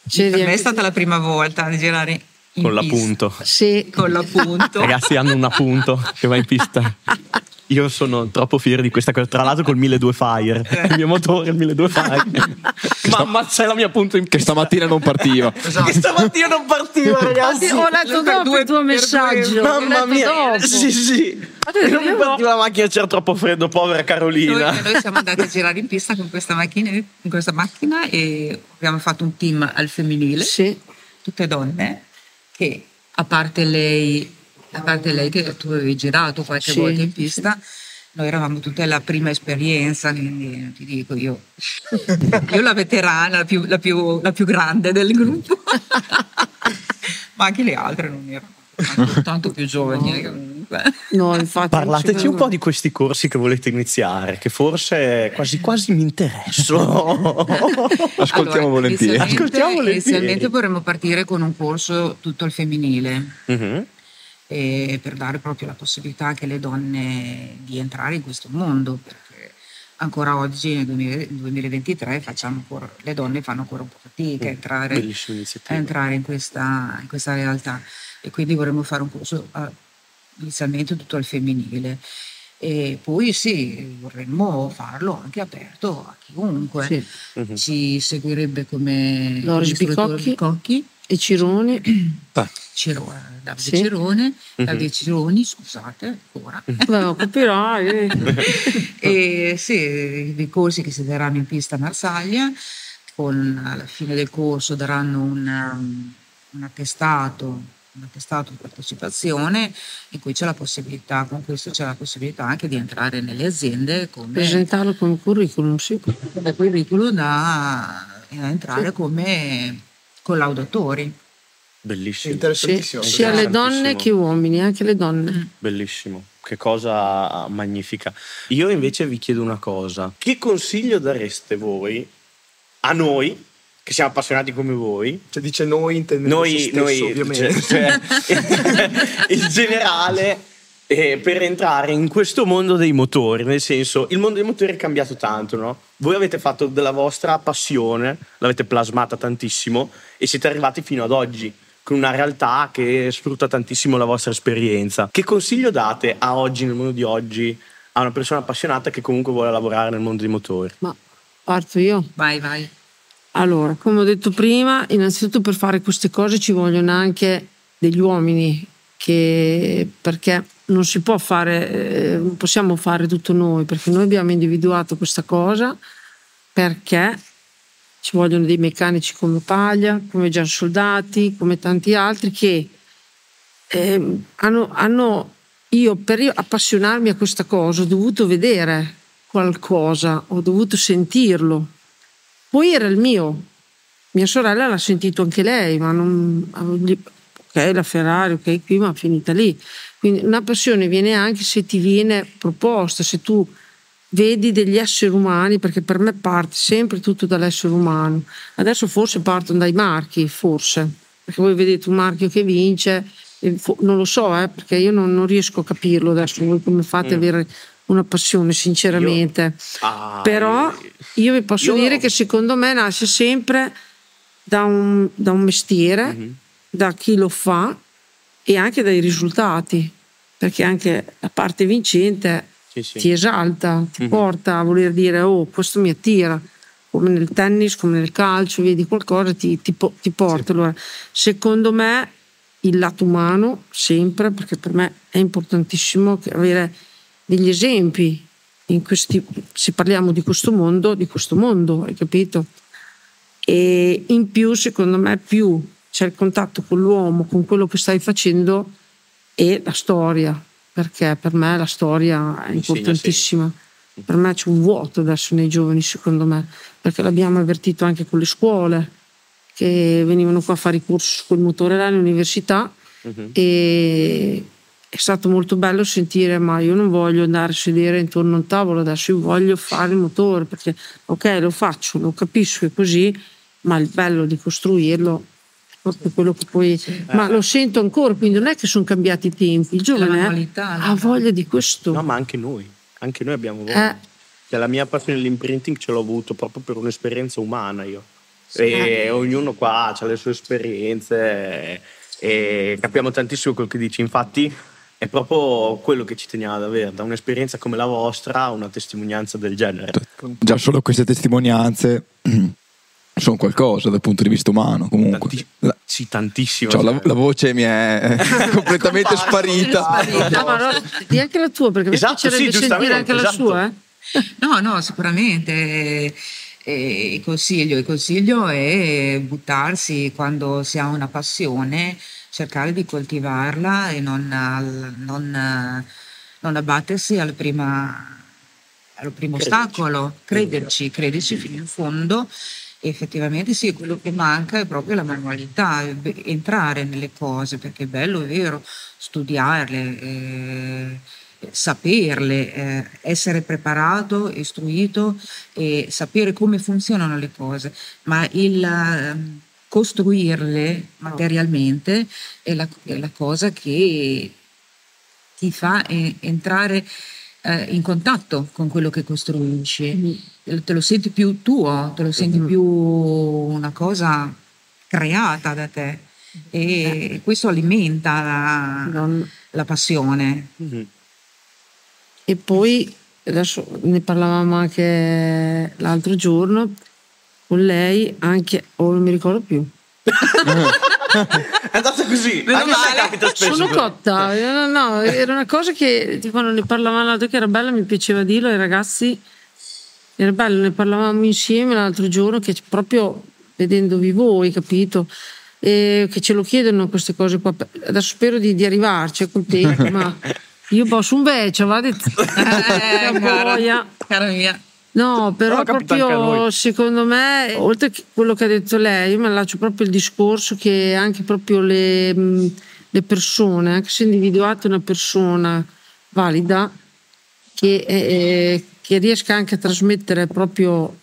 Per me è stata la prima volta di girare in con pista. l'appunto. Sì. Con l'appunto. Ragazzi hanno un appunto che va in pista. Io sono troppo fiero di questa cosa. Tra l'altro col 1200 Fire, eh. il mio motore, il 1200 Fire. Mamma, c'è la mia punto in Che stamattina non partiva. esatto. Che stamattina non partiva, ragazzi. Ho letto dopo due, il tuo messaggio. Mamma mia. Dopo. Sì, sì. Non mi partiva la macchina, c'era troppo freddo, povera Carolina. Noi, noi siamo andati a girare in pista con questa macchina, in questa macchina e abbiamo fatto un team al femminile. Sì. Tutte donne che a parte lei a parte lei che tu avevi girato qualche sì. volta in pista, noi eravamo tutte la prima esperienza, quindi ti dico io, io la veterana, la più, la più, la più grande del gruppo, ma anche le altre non erano tanto, tanto più giovani. No. No, infatti, Parlateci un po' di questi corsi che volete iniziare, che forse quasi quasi mi interessano. Ascoltiamo allora, volentieri. Ascoltiamo volentieri. Inizialmente vorremmo partire con un corso tutto al femminile. Uh-huh per dare proprio la possibilità anche alle donne di entrare in questo mondo, perché ancora oggi nel 2023 facciamo ancora, le donne fanno ancora un po' fatica a mm, entrare, a entrare in, questa, in, questa, realtà. E quindi vorremmo fare un corso a, inizialmente tutto al femminile. E poi sì, vorremmo farlo anche aperto a chiunque. Sì. uh-huh. ci seguirebbe come Loris Bicocchi, Bicocchi e Cirone ah. Cirone, Davide sì. Cirone, uh-huh. Davide Cironi, scusate ancora. No, capirai. e sì, i corsi che si daranno in pista a Marsaglia, con alla fine del corso daranno un, um, un attestato un attestato di partecipazione in cui c'è la possibilità, con questo c'è la possibilità anche di entrare nelle aziende come presentarlo come curriculum, sì. Come curriculum da entrare sì. come collaudatori. Bellissimo. Interessantissimo. Sì, sia le donne che uomini, anche le donne. Mm. Bellissimo. Che cosa magnifica. Io invece vi chiedo una cosa. Che consiglio dareste voi a noi che siamo appassionati come voi. Cioè dice noi intendendo noi, stesso, noi ovviamente. Cioè, cioè, in generale eh, per entrare in questo mondo dei motori, nel senso il mondo dei motori è cambiato tanto, no? Voi avete fatto della vostra passione, l'avete plasmata tantissimo e siete arrivati fino ad oggi con una realtà che sfrutta tantissimo la vostra esperienza. Che consiglio date a oggi, nel mondo di oggi, a una persona appassionata che comunque vuole lavorare nel mondo dei motori? Ma parto io. Vai, vai. Allora, come ho detto prima, innanzitutto per fare queste cose ci vogliono anche degli uomini che, perché non si può fare, eh, non possiamo fare tutto noi, perché noi abbiamo individuato questa cosa perché ci vogliono dei meccanici come Paglia, come Gian Soldati, come tanti altri che eh, hanno, hanno, io per appassionarmi a questa cosa ho dovuto vedere qualcosa, ho dovuto sentirlo poi era il mio. Mia sorella l'ha sentito anche lei, ma non. Ok, la Ferrari, ok, qui, ma finita lì. Quindi una passione viene anche se ti viene proposta, se tu vedi degli esseri umani, perché per me parte sempre tutto dall'essere umano. Adesso forse partono dai marchi, forse, perché voi vedete un marchio che vince, non lo so, eh, perché io non, non, riesco a capirlo adesso, voi come fate mm. ad avere una passione, sinceramente. Io, ah, Però io vi posso io dire che secondo me nasce sempre da un, da un mestiere, mm-hmm. da chi lo fa e anche dai risultati, perché anche la parte vincente sì, sì. ti esalta, ti mm-hmm. porta a voler dire oh questo mi attira, come nel tennis, come nel calcio, vedi qualcosa ti, ti, ti porta. Sì. Allora, secondo me il lato umano sempre, perché per me è importantissimo avere degli esempi questi, se parliamo di questo mondo, di questo mondo, hai capito? E in più, secondo me, più c'è il contatto con l'uomo, con quello che stai facendo e la storia, perché per me la storia è importantissima. Per me c'è un vuoto adesso nei giovani, secondo me, perché l'abbiamo avvertito anche con le scuole che venivano qua a fare i corsi sul motore all'università uh-huh. e è stato molto bello sentire ma io non voglio andare a sedere intorno a un tavolo adesso io voglio fare il motore perché ok lo faccio lo capisco è così ma il bello di costruirlo proprio quello che poi ma lo sento ancora quindi non è che sono cambiati i tempi il giovane ha voglia di questo. No ma anche noi anche noi abbiamo voglia. Eh. Cioè, la mia passione dell'imprinting ce l'ho avuto proprio per un'esperienza umana io. Sì. e ognuno qua ha le sue esperienze e capiamo tantissimo quello che dici. Infatti è proprio quello che ci teniamo ad avere, da un'esperienza come la vostra, una testimonianza del genere. Già solo queste testimonianze sono qualcosa dal punto di vista umano comunque. Tanti- la, sì, tantissimo. Cioè, la, la, voce mi è completamente sparita. sparita. No, no, di anche la tua, perché esatto, mi piacerebbe sì, sentire anche esatto. la sua. Eh? No, no, sicuramente. E il, consiglio, il consiglio è buttarsi quando si ha una passione cercare di coltivarla e non, non, non abbattersi al, prima, al primo crederci. ostacolo, crederci, crederci fino in fondo. Effettivamente sì, quello che manca è proprio la manualità, entrare nelle cose, perché è bello, è vero, studiarle, eh, saperle, eh, essere preparato, istruito e sapere come funzionano le cose, ma il costruirle materialmente è la, è la cosa che ti fa entrare eh, in contatto con quello che costruisci, mm. Te lo senti più tuo, te lo senti mm. più una cosa creata da te e eh. questo alimenta la, la passione. Mm. E poi adesso ne parlavamo anche l'altro giorno con lei, anche, o oh, non mi ricordo più. è andata così. Meno male. capita spesso. Sono cotta. No, no, era una cosa che quando ne parlavamo l'altro che era bella, mi piaceva dirlo ai ragazzi. Era bello, ne parlavamo insieme l'altro giorno che proprio vedendovi voi, capito? E che ce lo chiedono queste cose qua. Adesso spero di, di arrivarci col tempo, ma io posso un vecchio, va detto. Eh, cara, cara mia. No, però proprio secondo me, oltre a quello che ha detto lei, io mi allaccio proprio il discorso che anche proprio le, le persone, anche se individuate una persona valida, che, eh, che riesca anche a trasmettere proprio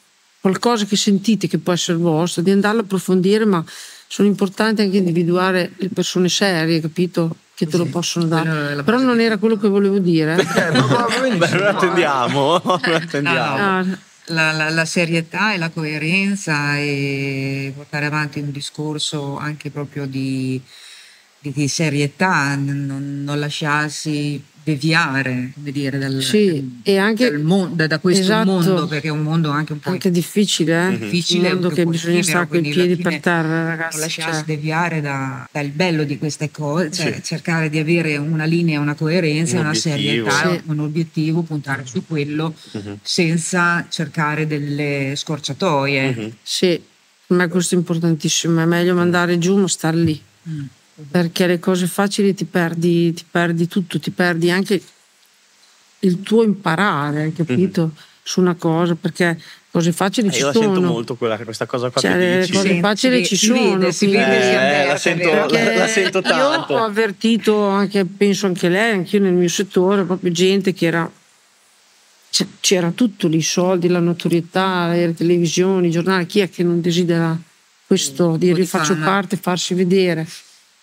qualcosa che sentite che può essere vostro, di andarlo a approfondire, ma sono importanti anche individuare le persone serie, capito? che te lo possono dare. Però non era quello che volevo dire. Eh, Beh, lo attendiamo. Lo attendiamo. No, no. La, la, la, serietà e la coerenza e portare avanti un discorso anche proprio di, di, di serietà, non, non lasciarsi deviare come dire, dal, sì, e anche, dal mondo, da questo esatto, mondo, perché è un mondo anche un po' anche difficile, eh? difficile un mondo che bisogna stare con i piedi per terra, ragazzi. Non lasciarsi cioè. deviare da, dal bello di queste cose, cioè sì. cercare di avere una linea, una coerenza, un una serietà, sì. un obiettivo, puntare su quello uh-huh. senza cercare delle scorciatoie. Uh-huh. Sì, me questo è importantissimo, è meglio mandare giù ma star lì. Mm perché le cose facili ti perdi, ti perdi tutto, ti perdi anche il tuo imparare, capito? Mm-hmm. Su una cosa, perché cose facili eh, ci io sono. Io sento molto quella, questa cosa qua cioè, che le cose sì, facili ci sono. Vede, si vede, eh, la, sento, la, la, sento, tanto. Io ho avvertito, anche, penso anche lei, anche io nel mio settore, proprio gente che era c'era tutto lì, i soldi, la notorietà, le televisioni, i giornali, chi è che non desidera questo, dire io faccio parte, farsi vedere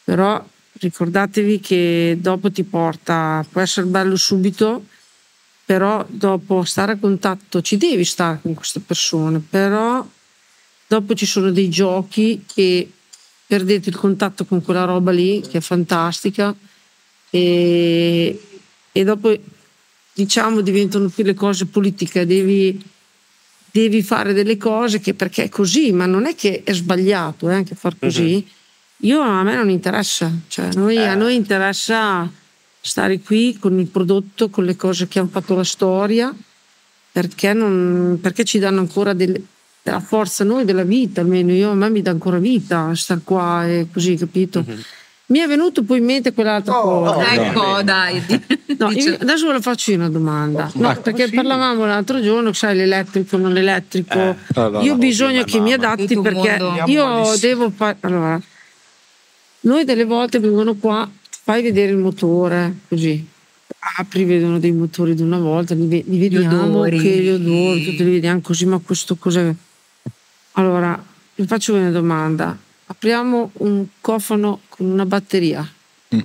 però ricordatevi che dopo ti porta, può essere bello subito, però dopo stare a contatto, ci devi stare con queste persone, però dopo ci sono dei giochi che perdete il contatto con quella roba lì, che è fantastica, e, e dopo diciamo diventano più le cose politiche, devi, devi fare delle cose che perché è così, ma non è che è sbagliato eh, anche far così. Uh-huh io a me non interessa, cioè noi, eh. a noi interessa stare qui con il prodotto, con le cose che hanno fatto la storia, perché, non, perché ci danno ancora del, della forza noi, della vita, almeno io a me mi dà ancora vita star qua e così, capito? Mm-hmm. Mi è venuto poi in mente quell'altra oh, cosa. Oh, ecco, dai. No, adesso ve la faccio io una domanda. No, perché parlavamo l'altro giorno, sai, l'elettrico, non l'elettrico. Eh, io ho bisogno che mi adatti perché io devo fare. Allora, noi delle volte vengono qua, fai vedere il motore, così. Apri, vedono dei motori di una volta, li, li vediamo, gli che gli odori, tutti li vediamo così, ma questo cos'è? Allora, vi faccio una domanda. Apriamo un cofano con una batteria. Mm.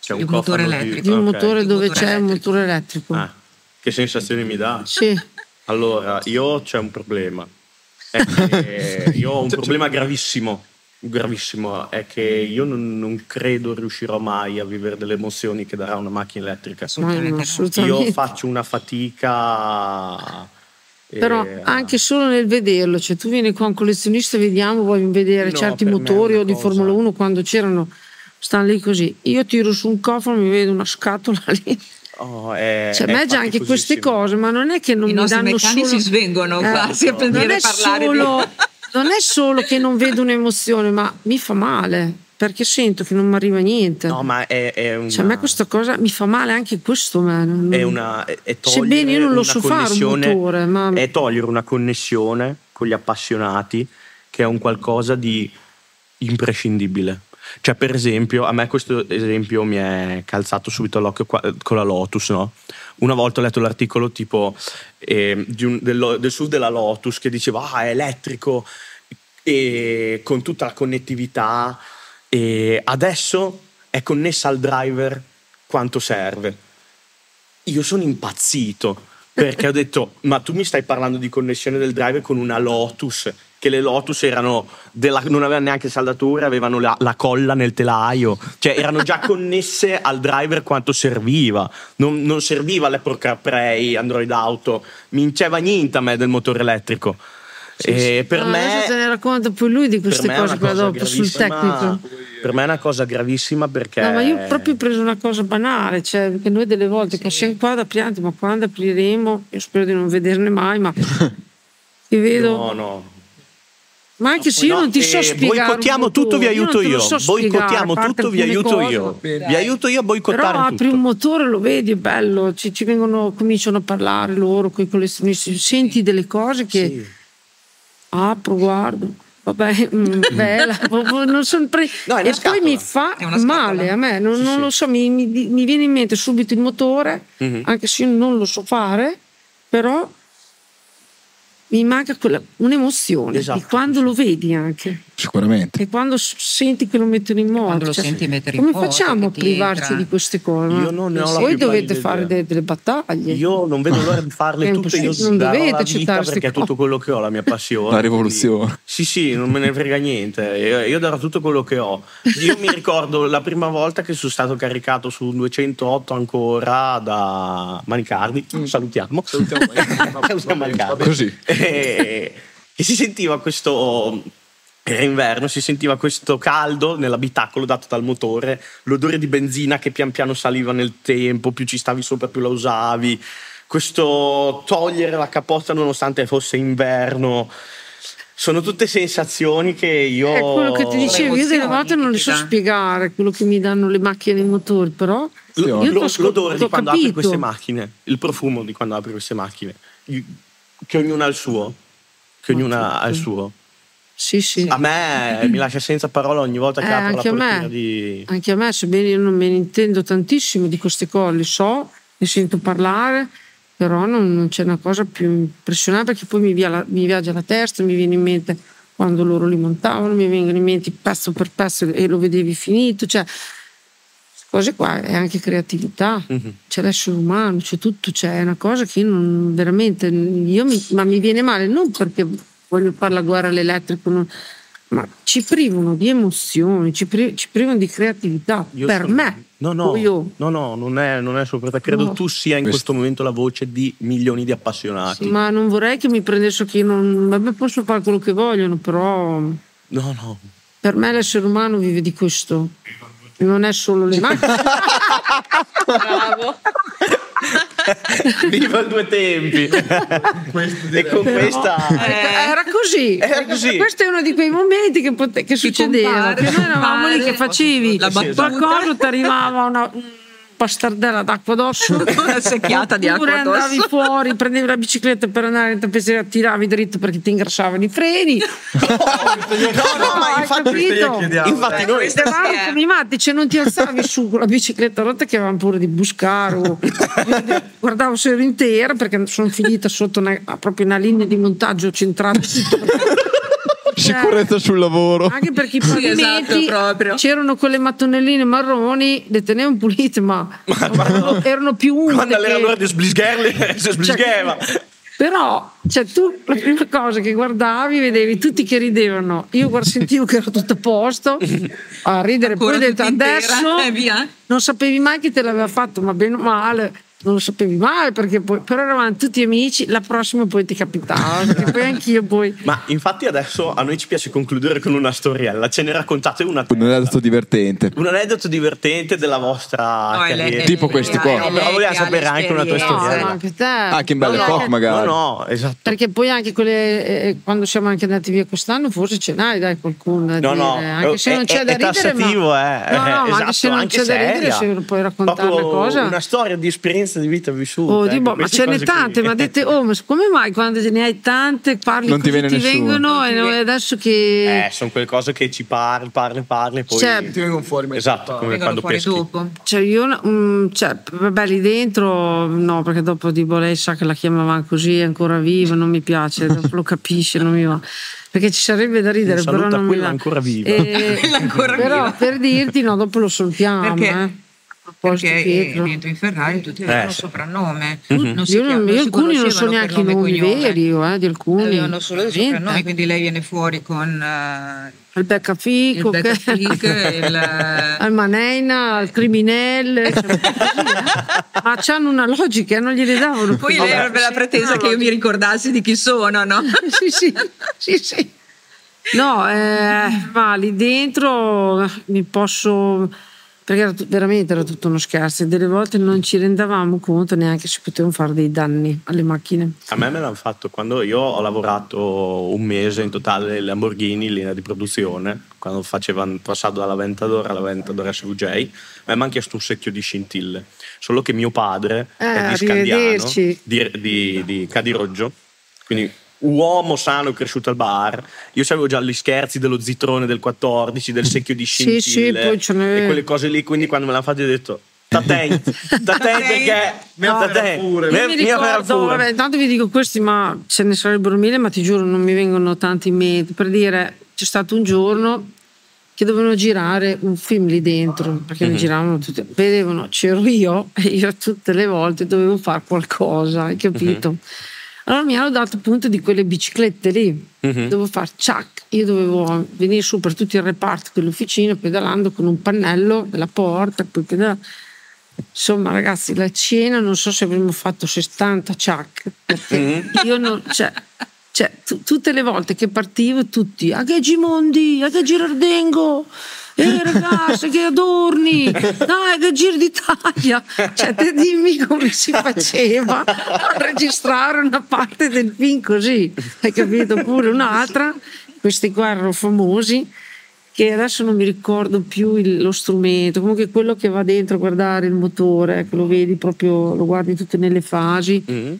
C'è un, un motore elettrico. Di un okay. motore dove motore c'è elettrico. un motore elettrico. Ah, che sensazioni mi dà? Sì. Allora, io c'è un problema. io ho un problema gravissimo gravissimo è che io non, non, credo riuscirò mai a vivere delle emozioni che darà una macchina elettrica. Assolutamente. Io faccio una fatica. Però e, anche solo nel vederlo, cioè tu vieni qua un collezionista e vediamo, voglio vedere no, certi motori o di cosa... Formula 1 quando c'erano, stanno lì così. Io tiro su un cofano, mi vedo una scatola lì. Oh, è, cioè, me già anche queste cose, ma non è che non I mi danno solo... si svengono eh, quasi a pensare parlare solo... di non è solo che non vedo un'emozione, ma mi fa male perché sento che non mi arriva niente. No, ma è, è una... Cioè, a me questa cosa mi fa male anche questo. Man. È una. È Sebbene io non lo so fare un motore, ma. È togliere una connessione con gli appassionati che è un qualcosa di imprescindibile. Cioè, per esempio, a me questo esempio mi è calzato subito all'occhio con la Lotus, no? Una volta ho letto l'articolo tipo eh, un, del, del sud della Lotus che diceva ah, è elettrico e con tutta la connettività e adesso è connessa al driver quanto serve. io sono impazzito perché ho detto, ma tu mi stai parlando di connessione del driver con una Lotus, che le Lotus erano della, non avevano neanche saldature, avevano la, la, colla nel telaio, cioè erano già connesse al driver quanto serviva, non, non serviva l'Apple CarPlay, Android Auto, mi inceva niente a me del motore elettrico. Sì, sì. per no, me se ne racconta poi lui di queste cose qua dopo sul tecnico. Per me è una cosa gravissima perché. No, ma io ho proprio preso una cosa banale, cioè che noi delle volte sì. che siamo qua da piante, ma quando apriremo, io spero di non vederne mai, ma ti vedo. No, no. Ma anche se io no, non ti so eh, spiegare. Boicottiamo tutto, vi aiuto io. So boicottiamo tutto, vi aiuto cose. io. Vi aiuto io a boicottare. Però apri tutto. un motore, lo vedi, è bello. Ci, ci vengono, cominciano a parlare loro con i collezionisti. Senti delle cose che. Sì apro, guardo. Vabbè, mm, bella, non sono pre- no, e poi mi fa male a me, non, sì, non sì. lo so, mi, mi, mi, viene in mente subito il motore, mm-hmm. anche se io non lo so fare, però mi manca quella, un'emozione esatto, di quando lo vedi anche. Sicuramente. E quando senti che lo mettono in moto. Cioè. Come facciamo a privarci entra. di queste cose? Io non ne ho Voi dovete fare delle, delle, battaglie. Io non vedo l'ora di farle tutte. Io non dovete accettare perché è tutto quello che ho, la mia passione. La rivoluzione. Quindi, sì, sì, non me ne frega niente. Io, io darò tutto quello che ho. Io mi ricordo la prima volta che sono stato caricato su 208 ancora da Manicardi. Mm. Salutiamo. Salutiamo Manicardi. Così. E, e si sentiva questo era inverno, si sentiva questo caldo nell'abitacolo dato dal motore, l'odore di benzina che pian piano saliva nel tempo, più ci stavi sopra più la usavi, questo togliere la capotta nonostante fosse inverno. Sono tutte sensazioni che io. È quello che ti dicevo, io delle volte non le so spiegare, quello che mi danno le macchine e i motori, però. L- l'odore di quando capito. apri queste macchine, il profumo di quando apri queste macchine, che ognuna ha il suo che ognuna ha il suo. Sì, sì. A me mi lascia senza parola ogni volta che eh, apro la portiera di... Anche a me, sebbene io non me ne intendo tantissimo di queste cose, so, ne sento parlare, però non, non c'è una cosa più impressionante perché poi mi, la, mi, viaggia la testa, mi viene in mente quando loro li montavano, mi vengono in mente pezzo per pezzo e lo vedevi finito, cioè cose qua è anche creatività, mm-hmm. c'è l'essere umano, c'è tutto, c'è una cosa che io non veramente, io mi, ma mi viene male non perché voglio fare la guerra all'elettrico, non, ma ci privano di emozioni, ci, pri- ci privano di creatività io per sono, me. No, no, no, no, non è, non è solo per te. Credo no. tu sia in questo momento la voce di milioni di appassionati. Sì, ma non vorrei che mi prendessero che io non. Vabbè, posso fare quello che vogliono, però. No, no. Per me l'essere umano vive di questo non è solo le mani. Bravo. Viva due tempi! e con Però, questa eh, era così. Era così. Questo è uno di quei momenti che, pote- che succedeva. Che noi eravamo lì che facevi qualcosa, ti arrivava una pastardella d'acqua addosso, una secchiata di acqua addosso. andavi fuori, prendevi la bicicletta per andare in tappezzeria, tiravi dritto perché ti ingrassavano i freni. no, no, ma infatti, infatti noi stavamo come i matti, cioè non ti alzavi su con la bicicletta rotta che avevamo pure di buscare. O... Guardavo se ero intera perché sono finita sotto una, proprio una linea di montaggio centrata sicurezza sul lavoro. Anche perché i pavimenti esatto, c'erano quelle mattonelline marroni, le tenevano pulite, ma, ma, ma erano più umide. Quando che... l'ora di sblisgherle, si sblisgheva. Cioè, però, cioè, tu la prima cosa che guardavi, vedevi tutti che ridevano. Io sentivo che era tutto a posto, a ridere. Ancora poi detto adesso eh, non sapevi mai chi te l'aveva fatto, ma bene o male non lo sapevi mai perché poi, però eravamo tutti amici la prossima poi ti capitava perché poi anch'io poi ma infatti adesso a noi ci piace concludere con una storiella ce ne raccontate una. Un aneddoto divertente. Un aneddoto divertente della vostra no, carriera. le, tipo questi qua. no, però vogliamo sapere anche una tua storiella. No, anche te. Anche in belle no, epoche magari. No no esatto. Perché poi anche quelle eh, quando siamo anche andati via quest'anno forse ce n'hai dai qualcuno no no anche se non c'è è, da ridere ma, eh. no no esatto, anche se non c'è da ridere se puoi raccontare una cosa. una storia di esperienza esperienza di vita vissuta. Oh, ecco, ma ce n'è tante, qui. ma dite, oh, ma come mai quando ne hai tante parli non ti, ti vengono e adesso che... Eh, sono quelle cose che ci parli, parli, parli poi... Cioè, ti vengono fuori. Esatto, come quando peschi. Dopo. Cioè, io, um, cioè, vabbè, lì dentro, no, perché dopo di lei sa che la chiamavano così, è ancora viva, non mi piace, lo capisce, non mi va perché ci sarebbe da ridere, però non quella mi ancora viva. Eh, ancora però viva. per dirti, no, dopo lo salutiamo. Perché? Eh perché Pietro. dentro in Ferrari tutti avevano eh. soprannome. Mm-hmm. Non io, non, io alcuni non so neanche i nomi veri eh, di alcuni. Avevano solo i soprannomi, quindi lei viene fuori con uh, il beccafico, il, beccafico il, al maneina, il criminelle. Cioè, eh. Ma hanno una logica, non gliele davano. Poi lei avrebbe la pretesa che io mi ricordassi di chi sono, no? sì, sì, sì, sì. No, eh, ma lì dentro mi posso perché era, veramente era tutto uno scherzo e delle volte non ci rendavamo conto neanche se potevano fare dei danni alle macchine. A me me l'hanno fatto quando io ho lavorato un mese in totale Lamborghini in linea di produzione, quando facevano passato dall'Aventador all'Aventador SVJ, a me mi hanno chiesto un secchio di scintille, solo che mio padre eh, è di Scandiano, di, di, di Cadiroggio, quindi uomo sano cresciuto al bar. Io avevo già gli scherzi dello zitrone del 14, del secchio di scintille sì, sì, poi ce e quelle cose lì. Quindi quando me l'hanno fatto ho detto T'attenti, t'attenti perché no, pure. Io mi ricordo, vabbè, intanto vi dico questi, ma ce ne sarebbero mille, ma ti giuro non mi vengono tanti in mente. Per dire, c'è stato un giorno che dovevano girare un film lì dentro, perché mm-hmm. ne giravano tutti, vedevano, c'ero io e io tutte le volte dovevo fare qualcosa, hai capito? Mm-hmm. Allora mi hanno dato appunto di quelle biciclette lì, mm-hmm. dovevo fare ciac, io dovevo venire su per tutto il reparto dell'officina pedalando con un pannello della porta, poi pedalando. Insomma, ragazzi, la cena non so se avremmo fatto 60 ciac, perché mm-hmm. io non. Cioè, cioè t- tutte le volte che partivo, tutti a che Gimondi, a che Girardengo, eh ragazzi che adorni, dai che giro d'Italia, cioè te dimmi come si faceva a registrare una parte del film così, hai capito? Pure un'altra, questi qua erano famosi, che adesso non mi ricordo più il, lo strumento, comunque quello che va dentro a guardare il motore, che lo vedi proprio, lo guardi tutte nelle fasi, mm-hmm.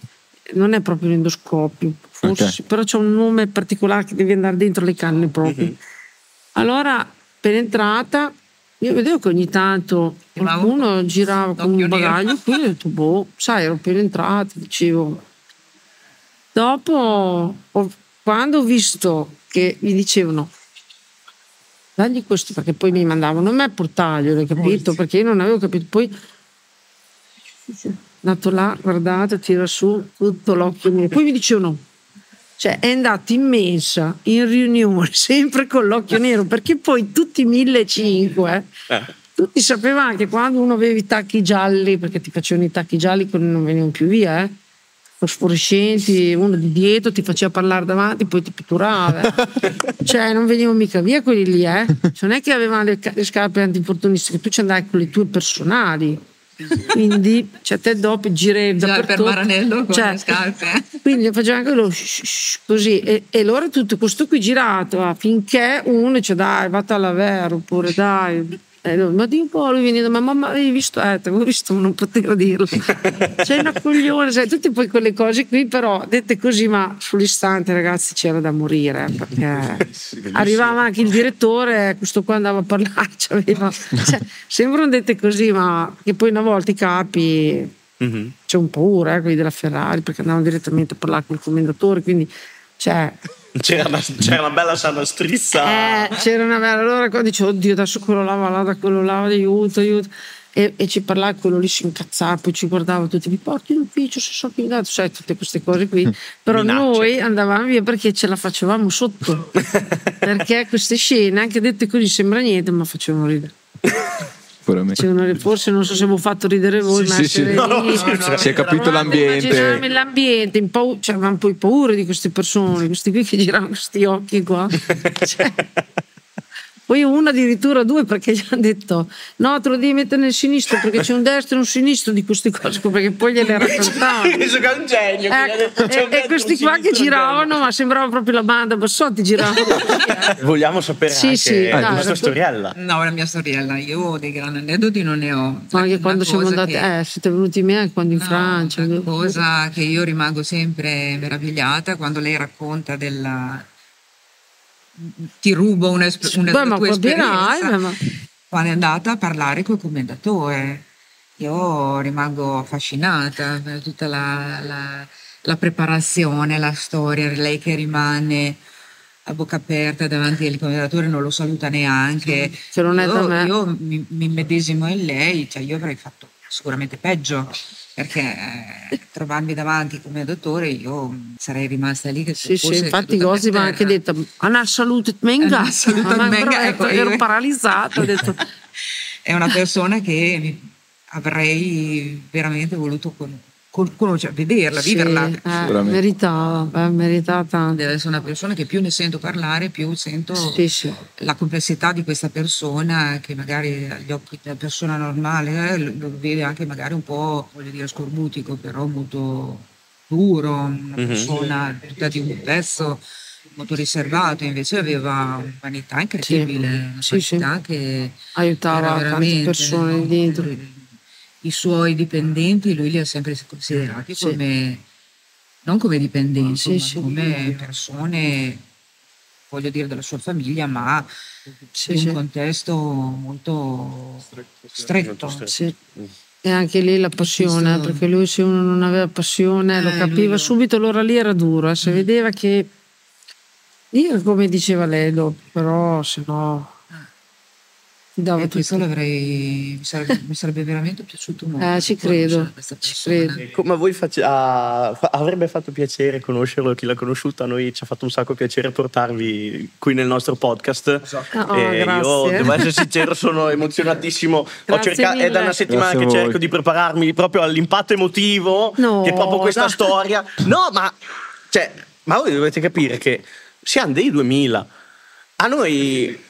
non è proprio l'endoscopio, forse, okay. però c'è un nome particolare che devi andare dentro le canne proprio. Mm-hmm. Allora per entrata io vedevo che ogni tanto qualcuno girava con un bagaglio qui e ho detto boh, sai ero per entrata, dicevo. Dopo quando ho visto che mi dicevano dagli questo perché poi mi mandavano a me a portarglielo hai capito perché io non avevo capito. Poi andato là guardate tira su tutto l'occhio mio poi mi dicevano cioè è andato in mensa, in riunione, sempre con l'occhio nero, perché poi tutti 1500, eh, tutti sapevano che quando uno aveva i tacchi gialli, perché ti facevano i tacchi gialli, quelli non venivano più via, eh, fosforescenti, uno di dietro ti faceva parlare davanti, poi ti pitturava. Cioè, non venivano mica via quelli lì, eh. Cioè, non è che avevano le, le scarpe antinfortunistiche, tu ci andavi con le tue personali quindi cioè, te dopo giri Già per Maranello con cioè, le scarpe quindi faceva anche lo così. E, e allora tutto questo qui girato affinché uno dice dai vatti all'avero oppure dai eh, ma di un po' lui viene da me, mamma hai visto? Eh, avevo visto, ma non potevo dirlo. C'è una coglione, sai, tutte poi quelle cose qui, però dette così, ma sull'istante, ragazzi, c'era da morire. Perché arrivava anche il direttore, questo qua andava a parlare, cioè, sembrano dette così, ma che poi una volta i capi mm-hmm. c'è un paura, eh, quelli della Ferrari, perché andavano direttamente a parlare con il commendatore, quindi cioè, c'era una, c'era una bella sana strizza. Eh, c'era una bella. Allora dicevo, oddio, adesso quello là va là, quello là, aiuto, aiuto. E, e ci parlava quello lì si incazzava, poi ci guardava tutti, mi porti in ufficio se so che dato, sai, tutte queste cose qui. Però Minacce. noi andavamo via perché ce la facevamo sotto. perché queste scene, anche dette così, sembra niente, ma facevano ridere sicuramente. Forse non so se avevo fatto ridere voi, sì, ma sì, sì. No, no, no, si è capito l'ambiente. l'ambiente, in pau- cioè, avevamo poi paura di queste persone, questi qui che giravano questi occhi qua. cioè, poi uno addirittura due perché gli hanno detto no te lo devi mettere nel sinistro perché c'è un destro e un sinistro di queste cose perché poi gliele raccontavano. un genio ecco, e, e questi qua che giravano ma sembrava proprio la banda Bassotti giravano. Eh. vogliamo sapere sì, anche sì, ah, la tua storiella. No la mia storiella io dei grandi aneddoti non ne ho. Ma anche quando siamo andati che... eh, siete venuti me quando in no, Francia una cosa che io rimango sempre meravigliata quando lei racconta della ti rubo una, una Beh, tua esperienza ma... quando è andata a parlare col commendatore io rimango affascinata per tutta la, la, la preparazione la storia lei che rimane a bocca aperta davanti al commendatore, non lo saluta neanche. Se non è io, da me. io mi, mi medesimo in lei, cioè io avrei fatto sicuramente peggio perché eh, trovarmi davanti come dottore io sarei rimasta lì che sì, sì, infatti Gossi mi ha anche detto Anna salutat menga salutat menga ecco, ero paralizzata detto... è una persona che avrei veramente voluto conoscere conoscere, vederla, sì, viverla. Eh, meritava, eh, meritava Deve essere una persona che più ne sento parlare, più sento sì, sì. la complessità di questa persona che magari agli occhi della persona normale eh, lo, vede anche magari un po', voglio dire, scorbutico, però molto duro, una mm-hmm. persona tutta di un pezzo molto riservato, invece aveva un'umanità incredibile, sì, una sì, sì. che aiutava tante persone dentro i suoi dipendenti lui li ha sempre considerati sì. come non come dipendenti, sì, ma sì. come persone, voglio dire, della sua famiglia, ma in un contesto molto stretto. stretto. E anche lì la passione, Questo... perché lui se uno non aveva passione eh, lo capiva subito, allora lì era duro, eh, se mm. vedeva che, io come diceva lei, però se no dava questo l'avrei mi sarebbe, mi sarebbe, veramente piaciuto molto eh, ci credo, ci credo. ma voi face, ah, avrebbe fatto piacere conoscerlo chi l'ha conosciuta a noi ci ha fatto un sacco piacere portarvi qui nel nostro podcast. Esatto. oh, io devo essere sincero sono emozionatissimo. Cercato, è da una settimana grazie che cerco di prepararmi proprio all'impatto emotivo no, che è proprio questa da. storia. No ma cioè ma voi dovete capire che siamo dei 2000 a noi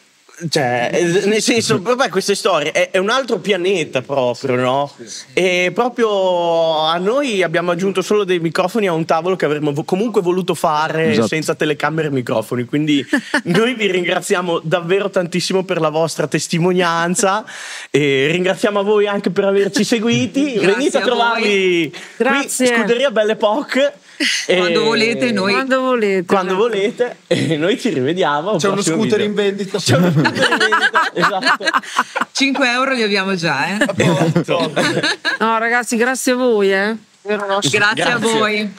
cioè, eh, nel senso, vabbè, queste storie è, è, un altro pianeta proprio, no? E proprio a noi abbiamo aggiunto solo dei microfoni a un tavolo che avremmo comunque voluto fare esatto. senza telecamere e microfoni. Quindi noi vi ringraziamo davvero tantissimo per la vostra testimonianza e ringraziamo a voi anche per averci seguiti. Venite a, a trovarli Grazie. qui, Scuderia Belle Epoque. Quando volete noi. Quando volete. Quando volete. E noi ci rivediamo. C'è uno scooter video. in vendita. C'è uno scooter in vendita. esatto. 5 euro li abbiamo già, eh. no, ragazzi, grazie a voi, eh. Grazie, grazie. a voi.